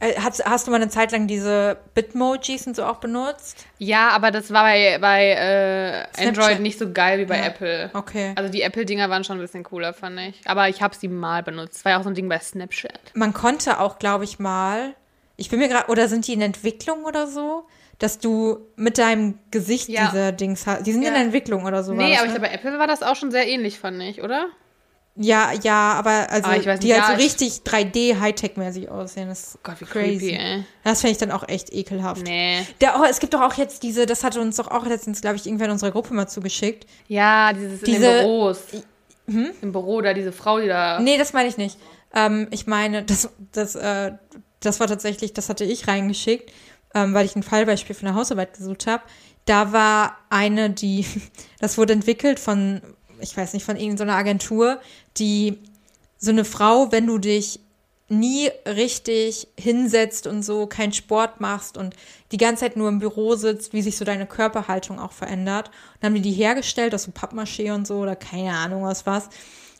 äh, hast, hast du mal eine Zeit lang diese Bitmojis und so auch benutzt? Ja, aber das war bei, bei äh. Android nicht so geil wie bei Ja. Apple. Okay. Also die Apple-Dinger waren schon ein bisschen cooler, fand ich. Aber ich habe sie mal benutzt. Das war ja auch so ein Ding bei Snapchat. Man konnte auch, glaube ich, mal, ich bin mir gerade, oder sind die in Entwicklung oder so, dass du mit deinem Gesicht Ja. diese Dings hast. Die sind in Ja. der Entwicklung oder so. nee, das, aber ich ne? glaube, bei Apple war das auch schon sehr ähnlich, fand ich, oder? Ja, ja, aber also Ah, ich weiß die nicht, halt ja, so ich- richtig 3D Hightech-mäßig aussehen. Das ist Gott, wie crazy. creepy, ey. Das finde ich dann auch echt ekelhaft. Nee. Der, oh, es gibt doch auch jetzt diese, das hatte uns doch auch letztens, glaube ich, irgendwer in unserer Gruppe mal zugeschickt. Ja, dieses in Diese- den Büros. Im Büro da, diese Frau, die da. Nee, das meine ich nicht. Ähm, ich meine, das, das, äh, das war tatsächlich, das hatte ich reingeschickt, ähm, weil ich ein Fallbeispiel für eine Hausarbeit gesucht habe. Da war eine, die, das wurde entwickelt von, ich weiß nicht, von irgendeiner Agentur, die so eine Frau, wenn du dich nie richtig hinsetzt und so, keinen Sport machst und die ganze Zeit nur im Büro sitzt, wie sich so deine Körperhaltung auch verändert. Und dann haben die die hergestellt aus so Pappmaché und so oder keine Ahnung aus was.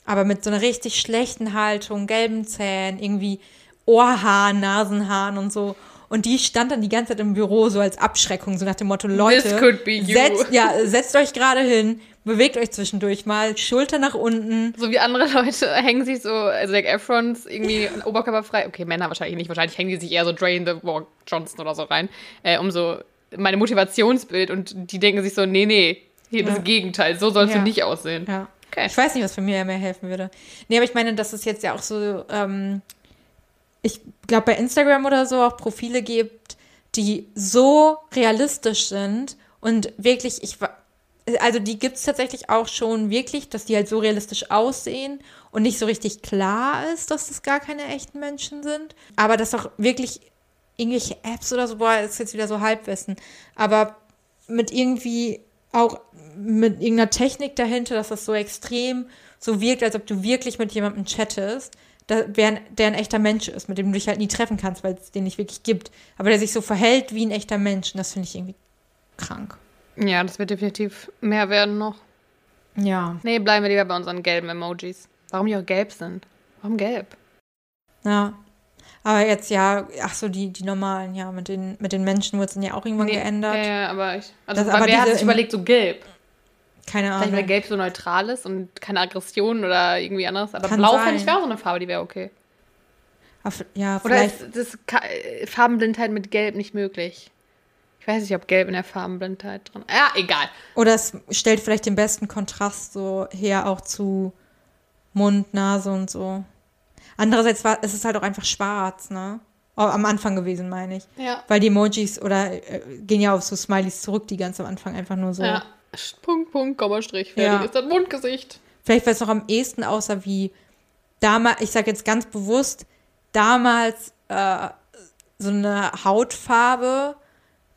Aber mit so einer richtig schlechten Haltung, gelben Zähnen, irgendwie Ohrhaaren, Nasenhaaren und so. Und die stand dann die ganze Zeit im Büro so als Abschreckung, so nach dem Motto, Leute, could be you. setzt, ja, setzt euch gerade hin, bewegt euch zwischendurch mal, Schulter nach unten. So wie andere Leute hängen sich so, also Zac Efrons irgendwie oberkörperfrei. Okay, Männer wahrscheinlich nicht. Wahrscheinlich hängen die sich eher so Drain the Rock Johnson oder so rein. Äh, um so meine Motivationsbild und die denken sich so, nee, nee, hier Ja. das Gegenteil. So sollst Ja. du nicht aussehen. Ja. Okay. Ich weiß nicht, was für mir mehr helfen würde. Nee, aber ich meine, dass es jetzt ja auch so, ähm, ich glaube, bei Instagram oder so auch Profile gibt, die so realistisch sind und wirklich, ich also die gibt es tatsächlich auch schon wirklich, dass die halt so realistisch aussehen und nicht so richtig klar ist, dass das gar keine echten Menschen sind. Aber dass auch wirklich irgendwelche Apps oder so, boah, ist jetzt wieder so Halbwissen. Aber mit irgendwie auch mit irgendeiner Technik dahinter, dass das so extrem so wirkt, als ob du wirklich mit jemandem chattest, da, der, der ein echter Mensch ist, mit dem du dich halt nie treffen kannst, weil es den nicht wirklich gibt. Aber der sich so verhält wie ein echter Mensch. Und das finde ich irgendwie krank. Ja, das wird definitiv mehr werden noch. Ja. Nee, bleiben wir lieber bei unseren gelben Emojis. Warum die auch gelb sind? Warum gelb? Ja. Aber jetzt ja, ach so, die, die normalen, ja, mit den, mit den Menschen wurde es dann ja auch irgendwann Nee, geändert. Ja, ja, aber ich. Also, Das- aber wer hat sich überlegt, so gelb? Keine Vielleicht, weil Ahnung. gelb so neutral ist und keine Aggression oder irgendwie anderes. Aber Kann blau sein. fände ich wäre auch so eine Farbe, die wäre okay. Aber Ja, Oder vielleicht. ist das Ka äh, Farbenblindheit mit Gelb nicht möglich? Ich weiß nicht, ob Gelb in der Farbenblindheit drin Ja, egal. Oder es stellt vielleicht den besten Kontrast so her auch zu Mund, Nase und so. Andererseits war es ist halt auch einfach schwarz, ne? Oh, am Anfang gewesen, meine ich. Ja. Weil die Emojis oder äh, gehen ja auf so Smileys zurück, die ganz am Anfang einfach nur so. Ja. Punkt, Punkt, Komma, Strich. Fertig Ja. ist das Mundgesicht. Vielleicht weil es noch am ehesten aussah wie damals, ich sage jetzt ganz bewusst, damals äh, so eine Hautfarbe,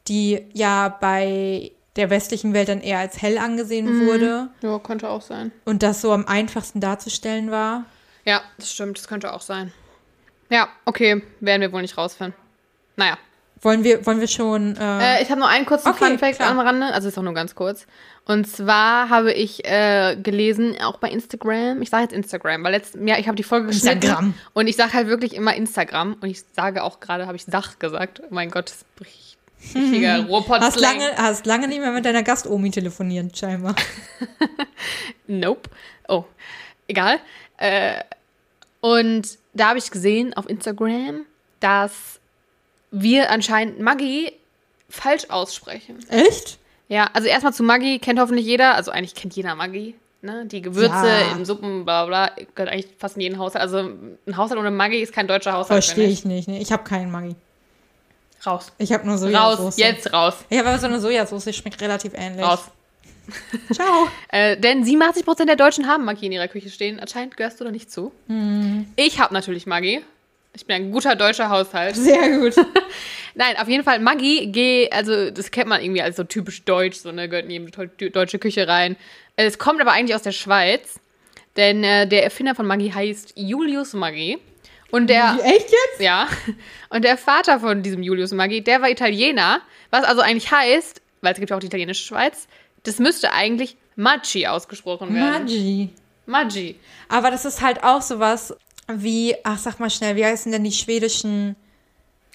die ja bei der westlichen Welt dann eher als hell angesehen wurde Ja, könnte auch sein. und das so am einfachsten darzustellen war. Ja, das stimmt, das könnte auch sein. Ja, okay, werden wir wohl nicht rausfinden. Naja. Wollen wir, wollen wir schon. Äh, Äh, ich habe noch einen kurzen Okay, Fun Fact klar. am Rande, also ist auch nur ganz kurz. Und zwar habe ich äh, gelesen, auch bei Instagram, ich sage jetzt Instagram, weil letztes Jahr, ich habe die Folge geschnitten Instagram. und ich sage halt wirklich immer Instagram und ich sage auch gerade, habe ich Sach gesagt. Oh mein Gott, das bricht. Richtiger ruhrpott hast, lange, hast lange nicht mehr mit deiner Gastomi telefoniert, scheinbar. Nope. Oh, egal. Äh, und da habe ich gesehen auf Instagram, dass wir anscheinend Maggi falsch aussprechen. Echt? Ja, also erstmal zu Maggi kennt hoffentlich jeder, also eigentlich kennt jeder Maggi. Ne? Die Gewürze Ja. in Suppen, bla bla, gehört eigentlich fast in jeden Haushalt. Also ein Haushalt ohne Maggi ist kein deutscher Haushalt. Verstehe ich nicht. Nee, ich habe keinen Maggi. Raus. Ich habe nur Sojasauce. Raus, jetzt raus. Ich habe aber so eine Sojasauce, die schmeckt relativ ähnlich. Raus. Ciao. Äh, denn 87% der Deutschen haben Maggi in ihrer Küche stehen. Anscheinend gehörst du da nicht zu. Hm. Ich habe natürlich Maggi. Ich bin ein guter deutscher Haushalt. Sehr gut. Nein, auf jeden Fall Maggi, geh, also das kennt man irgendwie als so typisch deutsch, so ne, gehört in jede deutsche Küche rein. Es kommt aber eigentlich aus der Schweiz, denn äh, der Erfinder von Maggi heißt Julius Maggi. Und der, Echt jetzt? ja, und der Vater von diesem Julius Maggi, der war Italiener, was also eigentlich heißt, weil es gibt ja auch die italienische Schweiz, das müsste eigentlich Maggi ausgesprochen werden. Maggi. Maggi. Aber das ist halt auch sowas wie, ach sag mal schnell, wie heißen denn die schwedischen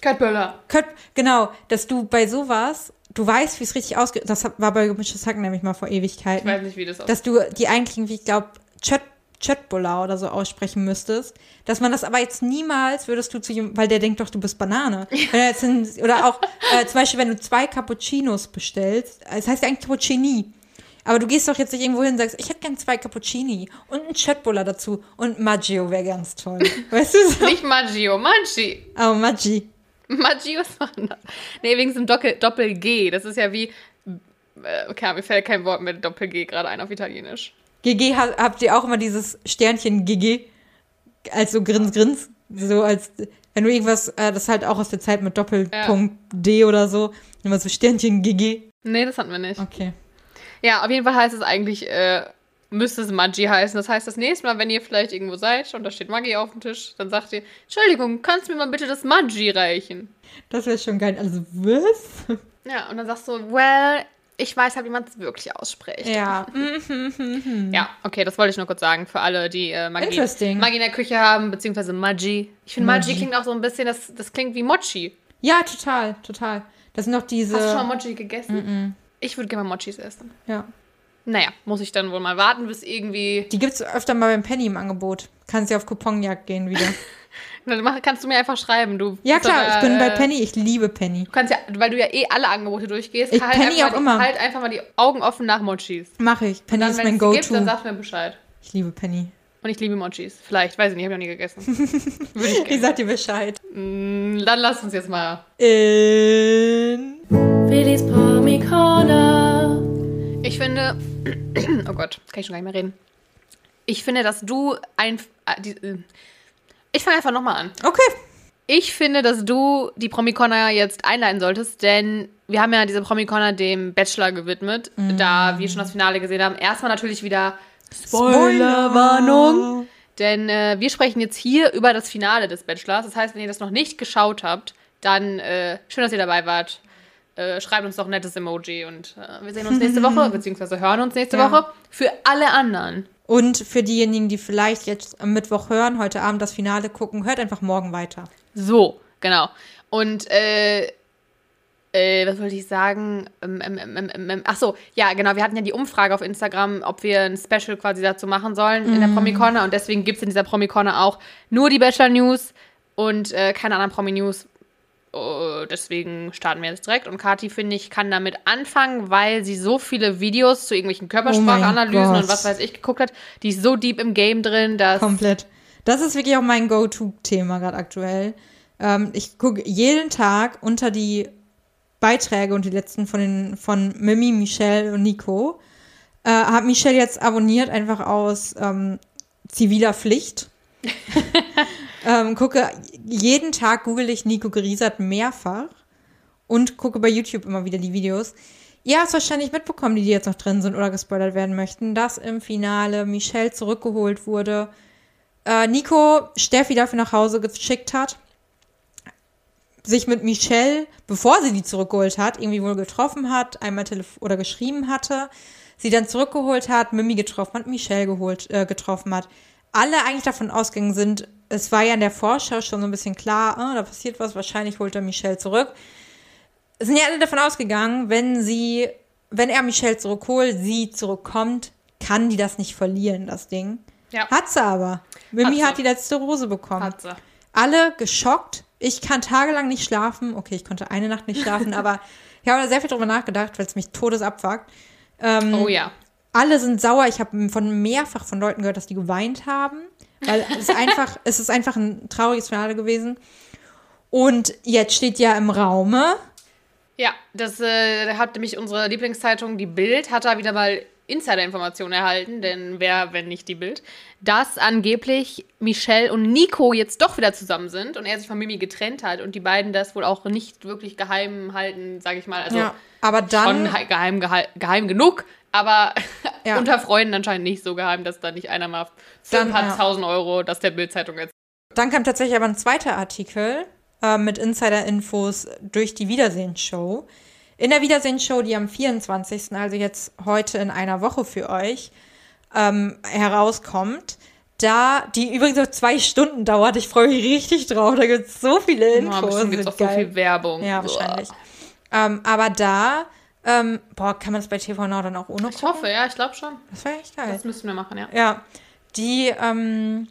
Köttböller. Kött, genau, dass du bei sowas, du weißt, wie es richtig ausgeht. Das war bei gemischtes Hack nämlich mal vor Ich Ewigkeiten. weiß nicht, wie das aussieht. dass du die eigentlich irgendwie, ich glaube, Chötbola oder so aussprechen müsstest. Dass man das aber jetzt niemals würdest du zu ihm, weil der denkt doch, du bist Banane. Jetzt in, oder auch äh, zum Beispiel, wenn du zwei Cappuccinos bestellst, es heißt ja eigentlich Cappuccini. Aber du gehst doch jetzt nicht irgendwo hin und sagst, ich hätte gern zwei Cappuccini und einen Chötbola dazu und Maggio wäre ganz toll. Weißt du so? Nicht Maggio, Maggi. Oh, Maggi. Maggi, was war denn das? Nee, wegen diesem Doppel- Doppel-G. Das ist ja wie. Äh, okay, mir fällt kein Wort mit Doppel-G gerade ein auf Italienisch. GG ha- habt ihr auch immer dieses Sternchen GG als so Grins Grins, so als wenn du irgendwas, äh, das ist halt auch aus der Zeit mit Doppelpunkt D oder so, immer so Sternchen GG. Nee, das hatten wir nicht. Okay. Ja, auf jeden Fall heißt es eigentlich, äh, müsste es Maggi heißen. Das heißt, das nächste Mal, wenn ihr vielleicht irgendwo seid und da steht Maggi auf dem Tisch, dann sagt ihr, Entschuldigung, kannst du mir mal bitte das Maggi reichen? Das wäre schon geil. Also was? Ja, und dann sagst du, well, ich weiß halt, wie man es wirklich ausspricht. Ja. Ja, okay, das wollte ich nur kurz sagen für alle, die äh, Maggi, Interesting. Maggi in der Küche haben, beziehungsweise Maggi. Ich finde, Maggi. Maggi. klingt auch so ein bisschen, das, das klingt wie Mochi. Ja, total, total. Das sind noch diese. Hast du schon mal Mochi gegessen? Ich würde gerne mal Mochis essen. ja. Naja, muss ich dann wohl mal warten, bis irgendwie. Die gibt's öfter mal beim Penny im Angebot. Kannst ja auf Couponjagd gehen wieder. Dann kannst du mir einfach schreiben. Du Ja, klar, aber, ich bin bei äh, Penny, ich liebe Penny. Du kannst ja, weil du ja eh alle Angebote durchgehst, Ich- halt, Penny einfach auch mal die, immer. halt einfach mal die Augen offen nach Mochis. Mache ich. Penny Dann, ist wenn mein es gibt, dann Go-To. sagst du mir Bescheid. Ich liebe Penny. Und ich liebe Mochis. Vielleicht, weiß ich nicht, habe ich noch nie gegessen. Würde ich Ich gerne. sag dir Bescheid. Mm, Dann lass uns jetzt mal In. Willis Promi Corner. Ich finde, oh Gott, kann ich schon gar nicht mehr reden. Ich finde, dass du ein, äh, die, äh, ich fange einfach nochmal an. Okay. Ich finde, dass du die Promikona jetzt einleiten solltest, denn wir haben ja diese Promikona dem Bachelor gewidmet, da wir schon das Finale gesehen haben. Erstmal natürlich wieder Spoilerwarnung, denn äh, wir sprechen jetzt hier über das Finale des Bachelors. Das heißt, wenn ihr das noch nicht geschaut habt, dann äh, schön, dass ihr dabei wart. Äh, schreibt uns doch ein nettes Emoji und äh, wir sehen uns nächste Woche, beziehungsweise hören uns nächste Ja. Woche. Für alle anderen. Und für diejenigen, die vielleicht jetzt am Mittwoch hören, heute Abend das Finale gucken, hört einfach morgen weiter. So, genau. Und äh, äh, was wollte ich sagen? Ähm, ähm, ähm, ähm, ähm, ach so, ja, genau. Wir hatten ja die Umfrage auf Instagram, ob wir ein Special quasi dazu machen sollen in der Promi-Corner. Und deswegen gibt es in dieser Promi-Corner auch nur die Bachelor-News und äh, keine anderen Promi-News. Oh, deswegen starten wir jetzt direkt. Und Kati, finde ich, kann damit anfangen, weil sie so viele Videos zu irgendwelchen Körpersprachanalysen Gott. und was weiß ich geguckt hat. Die ist so deep im Game drin, dass. Komplett. Das ist wirklich auch mein Go-To-Thema gerade aktuell. Ähm, ich gucke jeden Tag unter die Beiträge und die letzten von den von Mimi, Michelle und Nico. Äh, hab Michelle jetzt abonniert, einfach aus ähm, ziviler Pflicht. ähm, gucke jeden Tag google ich Nico Griesert mehrfach und gucke bei YouTube immer wieder die Videos. Ihr habt wahrscheinlich mitbekommen, die, die jetzt noch drin sind oder gespoilert werden möchten, dass im Finale Michelle zurückgeholt wurde. Äh, Nico Steffi dafür nach Hause geschickt hat, sich mit Michelle, bevor sie die zurückgeholt hat, irgendwie wohl getroffen hat, einmal telef oder geschrieben hatte, sie dann zurückgeholt hat, Mimi getroffen hat, Michelle geholt, äh, getroffen hat. Alle eigentlich davon ausgegangen sind, es war ja in der Vorschau schon so ein bisschen klar, ah, da passiert was, wahrscheinlich holt er Michelle zurück. Es sind ja alle davon ausgegangen, wenn sie, wenn er Michelle zurückholt, sie zurückkommt, kann die das nicht verlieren, das Ding. Ja. Hat sie aber. Mimi sie. hat die letzte Rose bekommen. Hat sie. Alle geschockt. Ich kann tagelang nicht schlafen. Okay, ich konnte eine Nacht nicht schlafen, aber ich habe da sehr viel drüber nachgedacht, weil es mich todes abfuckt. Ähm, Oh ja. alle sind sauer. Ich habe von mehrfach von Leuten gehört, dass die geweint haben, weil es einfach, es ist einfach ein trauriges Finale gewesen. Und jetzt steht ja im Raume, Ja, das äh, hat nämlich unsere Lieblingszeitung, die Bild, hat da wieder mal Insider-Informationen erhalten, denn wer, wenn nicht die Bild, dass angeblich Michelle und Nico jetzt doch wieder zusammen sind und er sich von Mimi getrennt hat und die beiden das wohl auch nicht wirklich geheim halten, sage ich mal. Also ja, aber dann, schon he- geheim, geheim, geheim genug, aber Ja. unter Freunden anscheinend nicht so geheim, dass da nicht einer mal für Dann, ein paar ja. tausend Euro das der Bild-Zeitung jetzt. dann kam tatsächlich aber ein zweiter Artikel äh, mit Insider-Infos durch die Wiedersehensshow. In der Wiedersehensshow, die am 24., also jetzt heute in einer Woche für euch, ähm, herauskommt, da, die übrigens noch zwei Stunden dauert. Ich freue mich richtig drauf. Da gibt es so viele Infos. bestimmt gibt es auch so geil. viel Werbung. Ja, wahrscheinlich. Ähm, aber da, ähm, boah, kann man das bei TV Now dann auch ohne Ich hoffe, ja, ich glaube schon. Das wäre echt geil. Das müssten wir machen, ja. Ja, die ähm,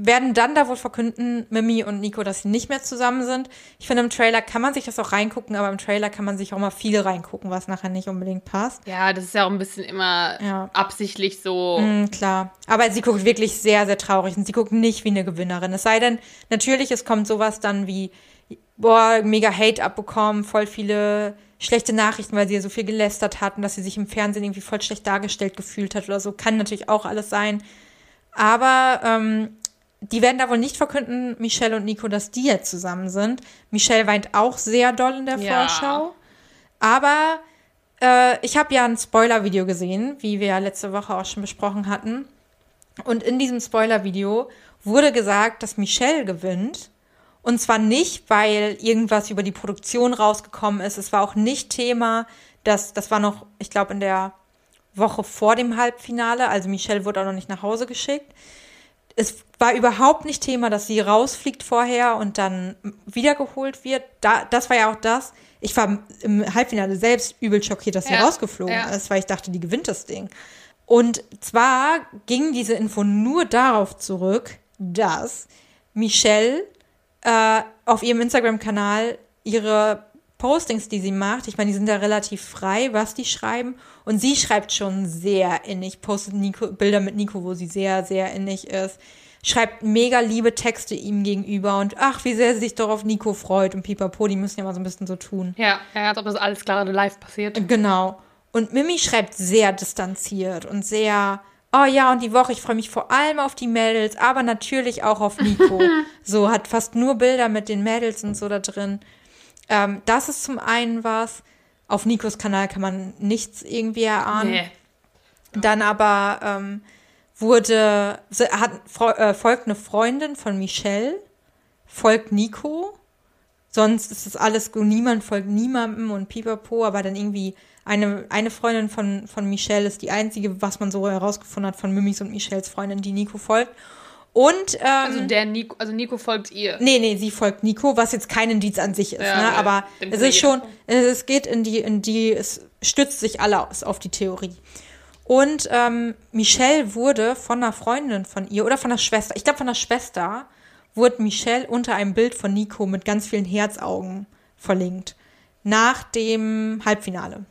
werden dann da wohl verkünden, Mimi und Nico, dass sie nicht mehr zusammen sind. Ich finde, im Trailer kann man sich das auch reingucken, aber im Trailer kann man sich auch mal viel reingucken, was nachher nicht unbedingt passt. Ja, das ist ja auch ein bisschen immer Ja. absichtlich so. Mm, klar. Aber sie guckt wirklich sehr, sehr traurig und sie guckt nicht wie eine Gewinnerin. Es sei denn, natürlich, es kommt sowas dann wie, boah, mega Hate abbekommen, voll viele schlechte Nachrichten, weil sie ja so viel gelästert hat und dass sie sich im Fernsehen irgendwie voll schlecht dargestellt gefühlt hat oder so. Kann natürlich auch alles sein. Aber ähm, die werden da wohl nicht verkünden, Michelle und Nico, dass die jetzt zusammen sind. Michelle weint auch sehr doll in der Ja. Vorschau. Aber äh, ich habe ja ein Spoiler-Video gesehen, wie wir ja letzte Woche auch schon besprochen hatten. Und in diesem Spoiler-Video wurde gesagt, dass Michelle gewinnt. Und zwar nicht, weil irgendwas über die Produktion rausgekommen ist. Es war auch nicht Thema, dass das war noch, ich glaube, in der Woche vor dem Halbfinale. Also Michelle wurde auch noch nicht nach Hause geschickt. Es war überhaupt nicht Thema, dass sie rausfliegt vorher und dann wiedergeholt wird. Da, das war ja auch das. Ich war im Halbfinale selbst übel schockiert, dass sie Ja, rausgeflogen ja. ist, weil ich dachte, die gewinnt das Ding. Und zwar ging diese Info nur darauf zurück, dass Michelle äh, auf ihrem Instagram-Kanal ihre Postings, die sie macht, ich meine, die sind da relativ frei, was die schreiben. Und sie schreibt schon sehr innig, postet Nico, Bilder mit Nico, wo sie sehr, sehr innig ist. Schreibt mega liebe Texte ihm gegenüber und ach, wie sehr sie sich doch auf Nico freut und pipapo, die müssen ja mal so ein bisschen so tun. Ja, ja, als ob das alles gerade live passiert. Genau. Und Mimi schreibt sehr distanziert und sehr, oh ja, und die Woche, ich freue mich vor allem auf die Mädels, aber natürlich auch auf Nico. so hat fast nur Bilder mit den Mädels und so da drin. Ähm, das ist zum einen was. Auf Nikos Kanal kann man nichts irgendwie erahnen. Nee. Dann aber ähm, wurde, hat, äh, folgt eine Freundin von Michelle, folgt Nico. Sonst ist das alles gut, niemand folgt niemandem und pipapo, aber dann irgendwie eine, eine Freundin von, von Michelle ist die einzige, was man so herausgefunden hat von Mimis und Michelles Freundin, die Nico folgt. Und, ähm, Also der Nico, also Nico folgt ihr. Nee, nee, sie folgt Nico, was jetzt kein Indiz an sich ist, Ja, ne? ja, Aber es ist schon, es geht in die, in die, es stützt sich alles auf die Theorie. Und ähm, Michelle wurde von einer Freundin von ihr oder von der Schwester, ich glaube von der Schwester, wurde Michelle unter einem Bild von Nico mit ganz vielen Herzaugen verlinkt. Nach dem Halbfinale.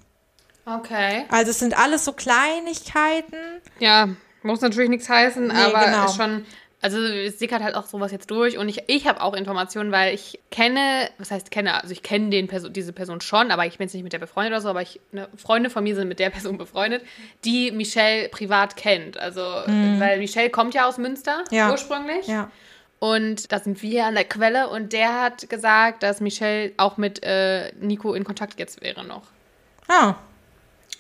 Okay. Also es sind alles so Kleinigkeiten. Ja, muss natürlich nichts heißen, aber genau. ist schon. Also es sickert halt auch sowas jetzt durch und ich, ich habe auch Informationen, weil ich kenne, was heißt kenne, also ich kenne den Person, diese Person schon, aber ich bin jetzt nicht mit der befreundet oder so, aber ich, ne, Freunde von mir sind mit der Person befreundet, die Michelle privat kennt. Also, weil Michelle kommt ja aus Münster Mhm. Ja. ursprünglich. Ja. Und da sind wir an der Quelle und der hat gesagt, dass Michelle auch mit äh, Nico in Kontakt jetzt wäre noch. Ah,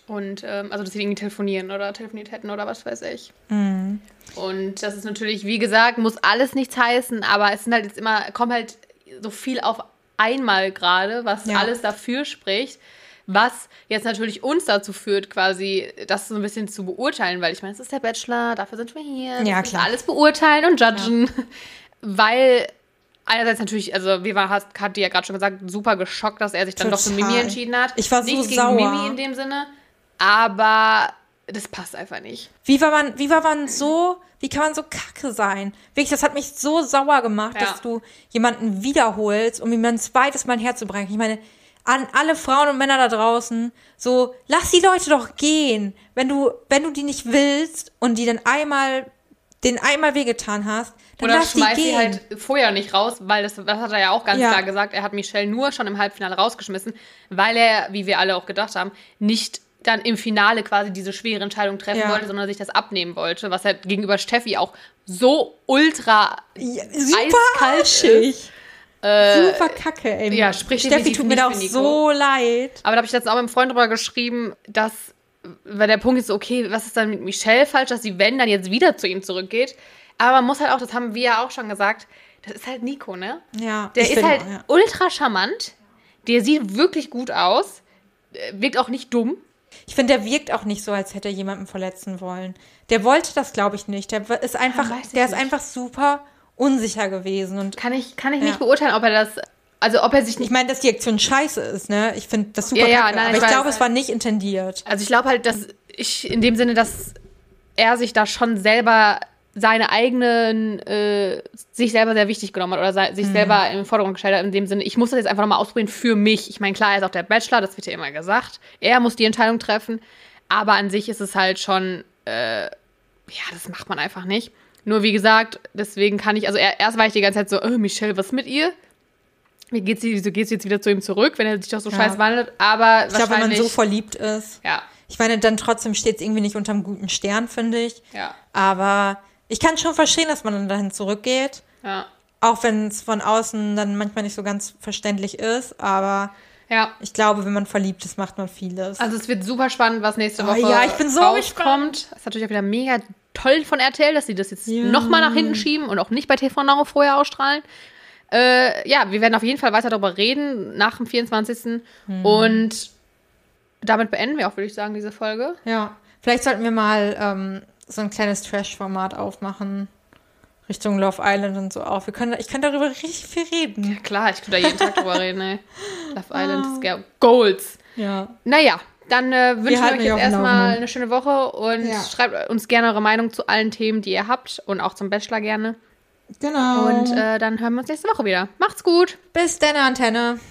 Und ähm, also, dass sie irgendwie telefonieren oder telefoniert hätten oder was weiß ich. Mhm. Und das ist natürlich, wie gesagt, muss alles nichts heißen, aber es sind halt jetzt immer, kommt halt so viel auf einmal gerade, was Ja. alles dafür spricht. Was jetzt natürlich uns dazu führt, quasi das so ein bisschen zu beurteilen, weil ich meine, es ist der Bachelor, dafür sind wir hier. Ja, klar. Alles beurteilen und judgen. Weil einerseits natürlich, also wie war, hat, hat die ja gerade schon gesagt, super geschockt, dass er sich dann doch für Total. Mimi entschieden hat. Ich war so Nichts gegen sauer. Mimi in dem Sinne, aber das passt einfach nicht. Wie war man, wie war man so, wie kann man so kacke sein? Wirklich, das hat mich so sauer gemacht, Ja. dass du jemanden wiederholst, um ihm ein zweites Mal ein Herz zu brechen. Ich meine, an alle Frauen und Männer da draußen, so, lass die Leute doch gehen. Wenn du, wenn du die nicht willst und die dann einmal, den einmal wehgetan hast, dann Oder lass die schmeiß gehen. sie halt vorher nicht raus, weil das, das hat er ja auch ganz Ja. klar gesagt. Er hat Michelle nur schon im Halbfinale rausgeschmissen, weil er, wie wir alle auch gedacht haben, nicht dann im Finale quasi diese schwere Entscheidung treffen Ja. wollte, sondern sich das abnehmen wollte, was er gegenüber Steffi auch so ultra ja, super eiskalt arschig. super kacke, ey. ja, spricht Steffi tut mir da auch so leid. Aber da habe ich letztens auch mit einem Freund drüber geschrieben, dass, weil der Punkt ist okay, was ist dann mit Michelle falsch, dass sie, wenn, dann jetzt wieder zu ihm zurückgeht. Aber man muss halt auch, das haben wir ja auch schon gesagt, das ist halt Nico, ne? Ja, Der ist halt auch, ja. ultra charmant. Der sieht wirklich gut aus. äh, Wirkt auch nicht dumm. Ich finde, der wirkt auch nicht so, als hätte er jemanden verletzen wollen. Der wollte das, glaube ich, nicht. Der ist einfach, weiß ich der ist nicht. einfach super unsicher gewesen. Und Kann ich, kann ich Ja. nicht beurteilen, ob er das. Also, ob er sich ich nicht. meine, dass die Aktion scheiße ist, ne? Ich finde das super Ja, ja, nein, aber ich ich glaube, es war nicht intendiert. Also, ich glaube halt, dass ich in dem Sinne, dass er sich da schon selber seine eigenen, äh, sich selber sehr wichtig genommen hat oder sei, Mhm. sich selber in den Vordergrund gestellt hat, in dem Sinne, ich muss das jetzt einfach nochmal ausprobieren für mich. Ich meine, klar, er ist auch der Bachelor, das wird ja immer gesagt. Er muss die Entscheidung treffen. Aber an sich ist es halt schon, äh, ja, das macht man einfach nicht. Nur wie gesagt, deswegen kann ich, also er, erst war ich die ganze Zeit so, oh, Michelle, was ist mit ihr? Wie geht's, sie- wieso geht sie jetzt wieder zu ihm zurück, wenn er sich doch so Ja. scheiß wandelt? Aber Ich glaube, wenn man so verliebt ist. ja, Ich meine, dann trotzdem steht es irgendwie nicht unterm guten Stern, finde ich. ja, Aber ich kann schon verstehen, dass man dann dahin zurückgeht. ja. Auch wenn es von außen dann manchmal nicht so ganz verständlich ist. Aber Ja, ich glaube, wenn man verliebt ist, macht man vieles. also es wird super spannend, was nächste Oh Woche ja, ich bin so rauskommt. Ist natürlich auch wieder mega toll von RTL, dass sie das jetzt Ja. nochmal nach hinten schieben und auch nicht bei TV Now vorher ausstrahlen. Äh, ja, wir werden auf jeden Fall weiter darüber reden nach dem 24. Hm. Und damit beenden wir auch, würde ich sagen, diese Folge. Ja, vielleicht sollten wir mal ähm, so ein kleines Trash-Format aufmachen. Richtung Love Island und so auch. Wir können, ich kann darüber richtig viel reden. Klar, ich könnte da jeden Tag drüber reden, ey. Love Island ist ge- Goals. Ja. Naja, dann äh, wünschen wir halten euch jetzt auf erstmal eine schöne Woche und Ja. schreibt uns gerne eure Meinung zu allen Themen, die ihr habt und auch zum Bachelor gerne. Genau. Und äh, dann hören wir uns nächste Woche wieder. Macht's gut! bis dann, Antenne.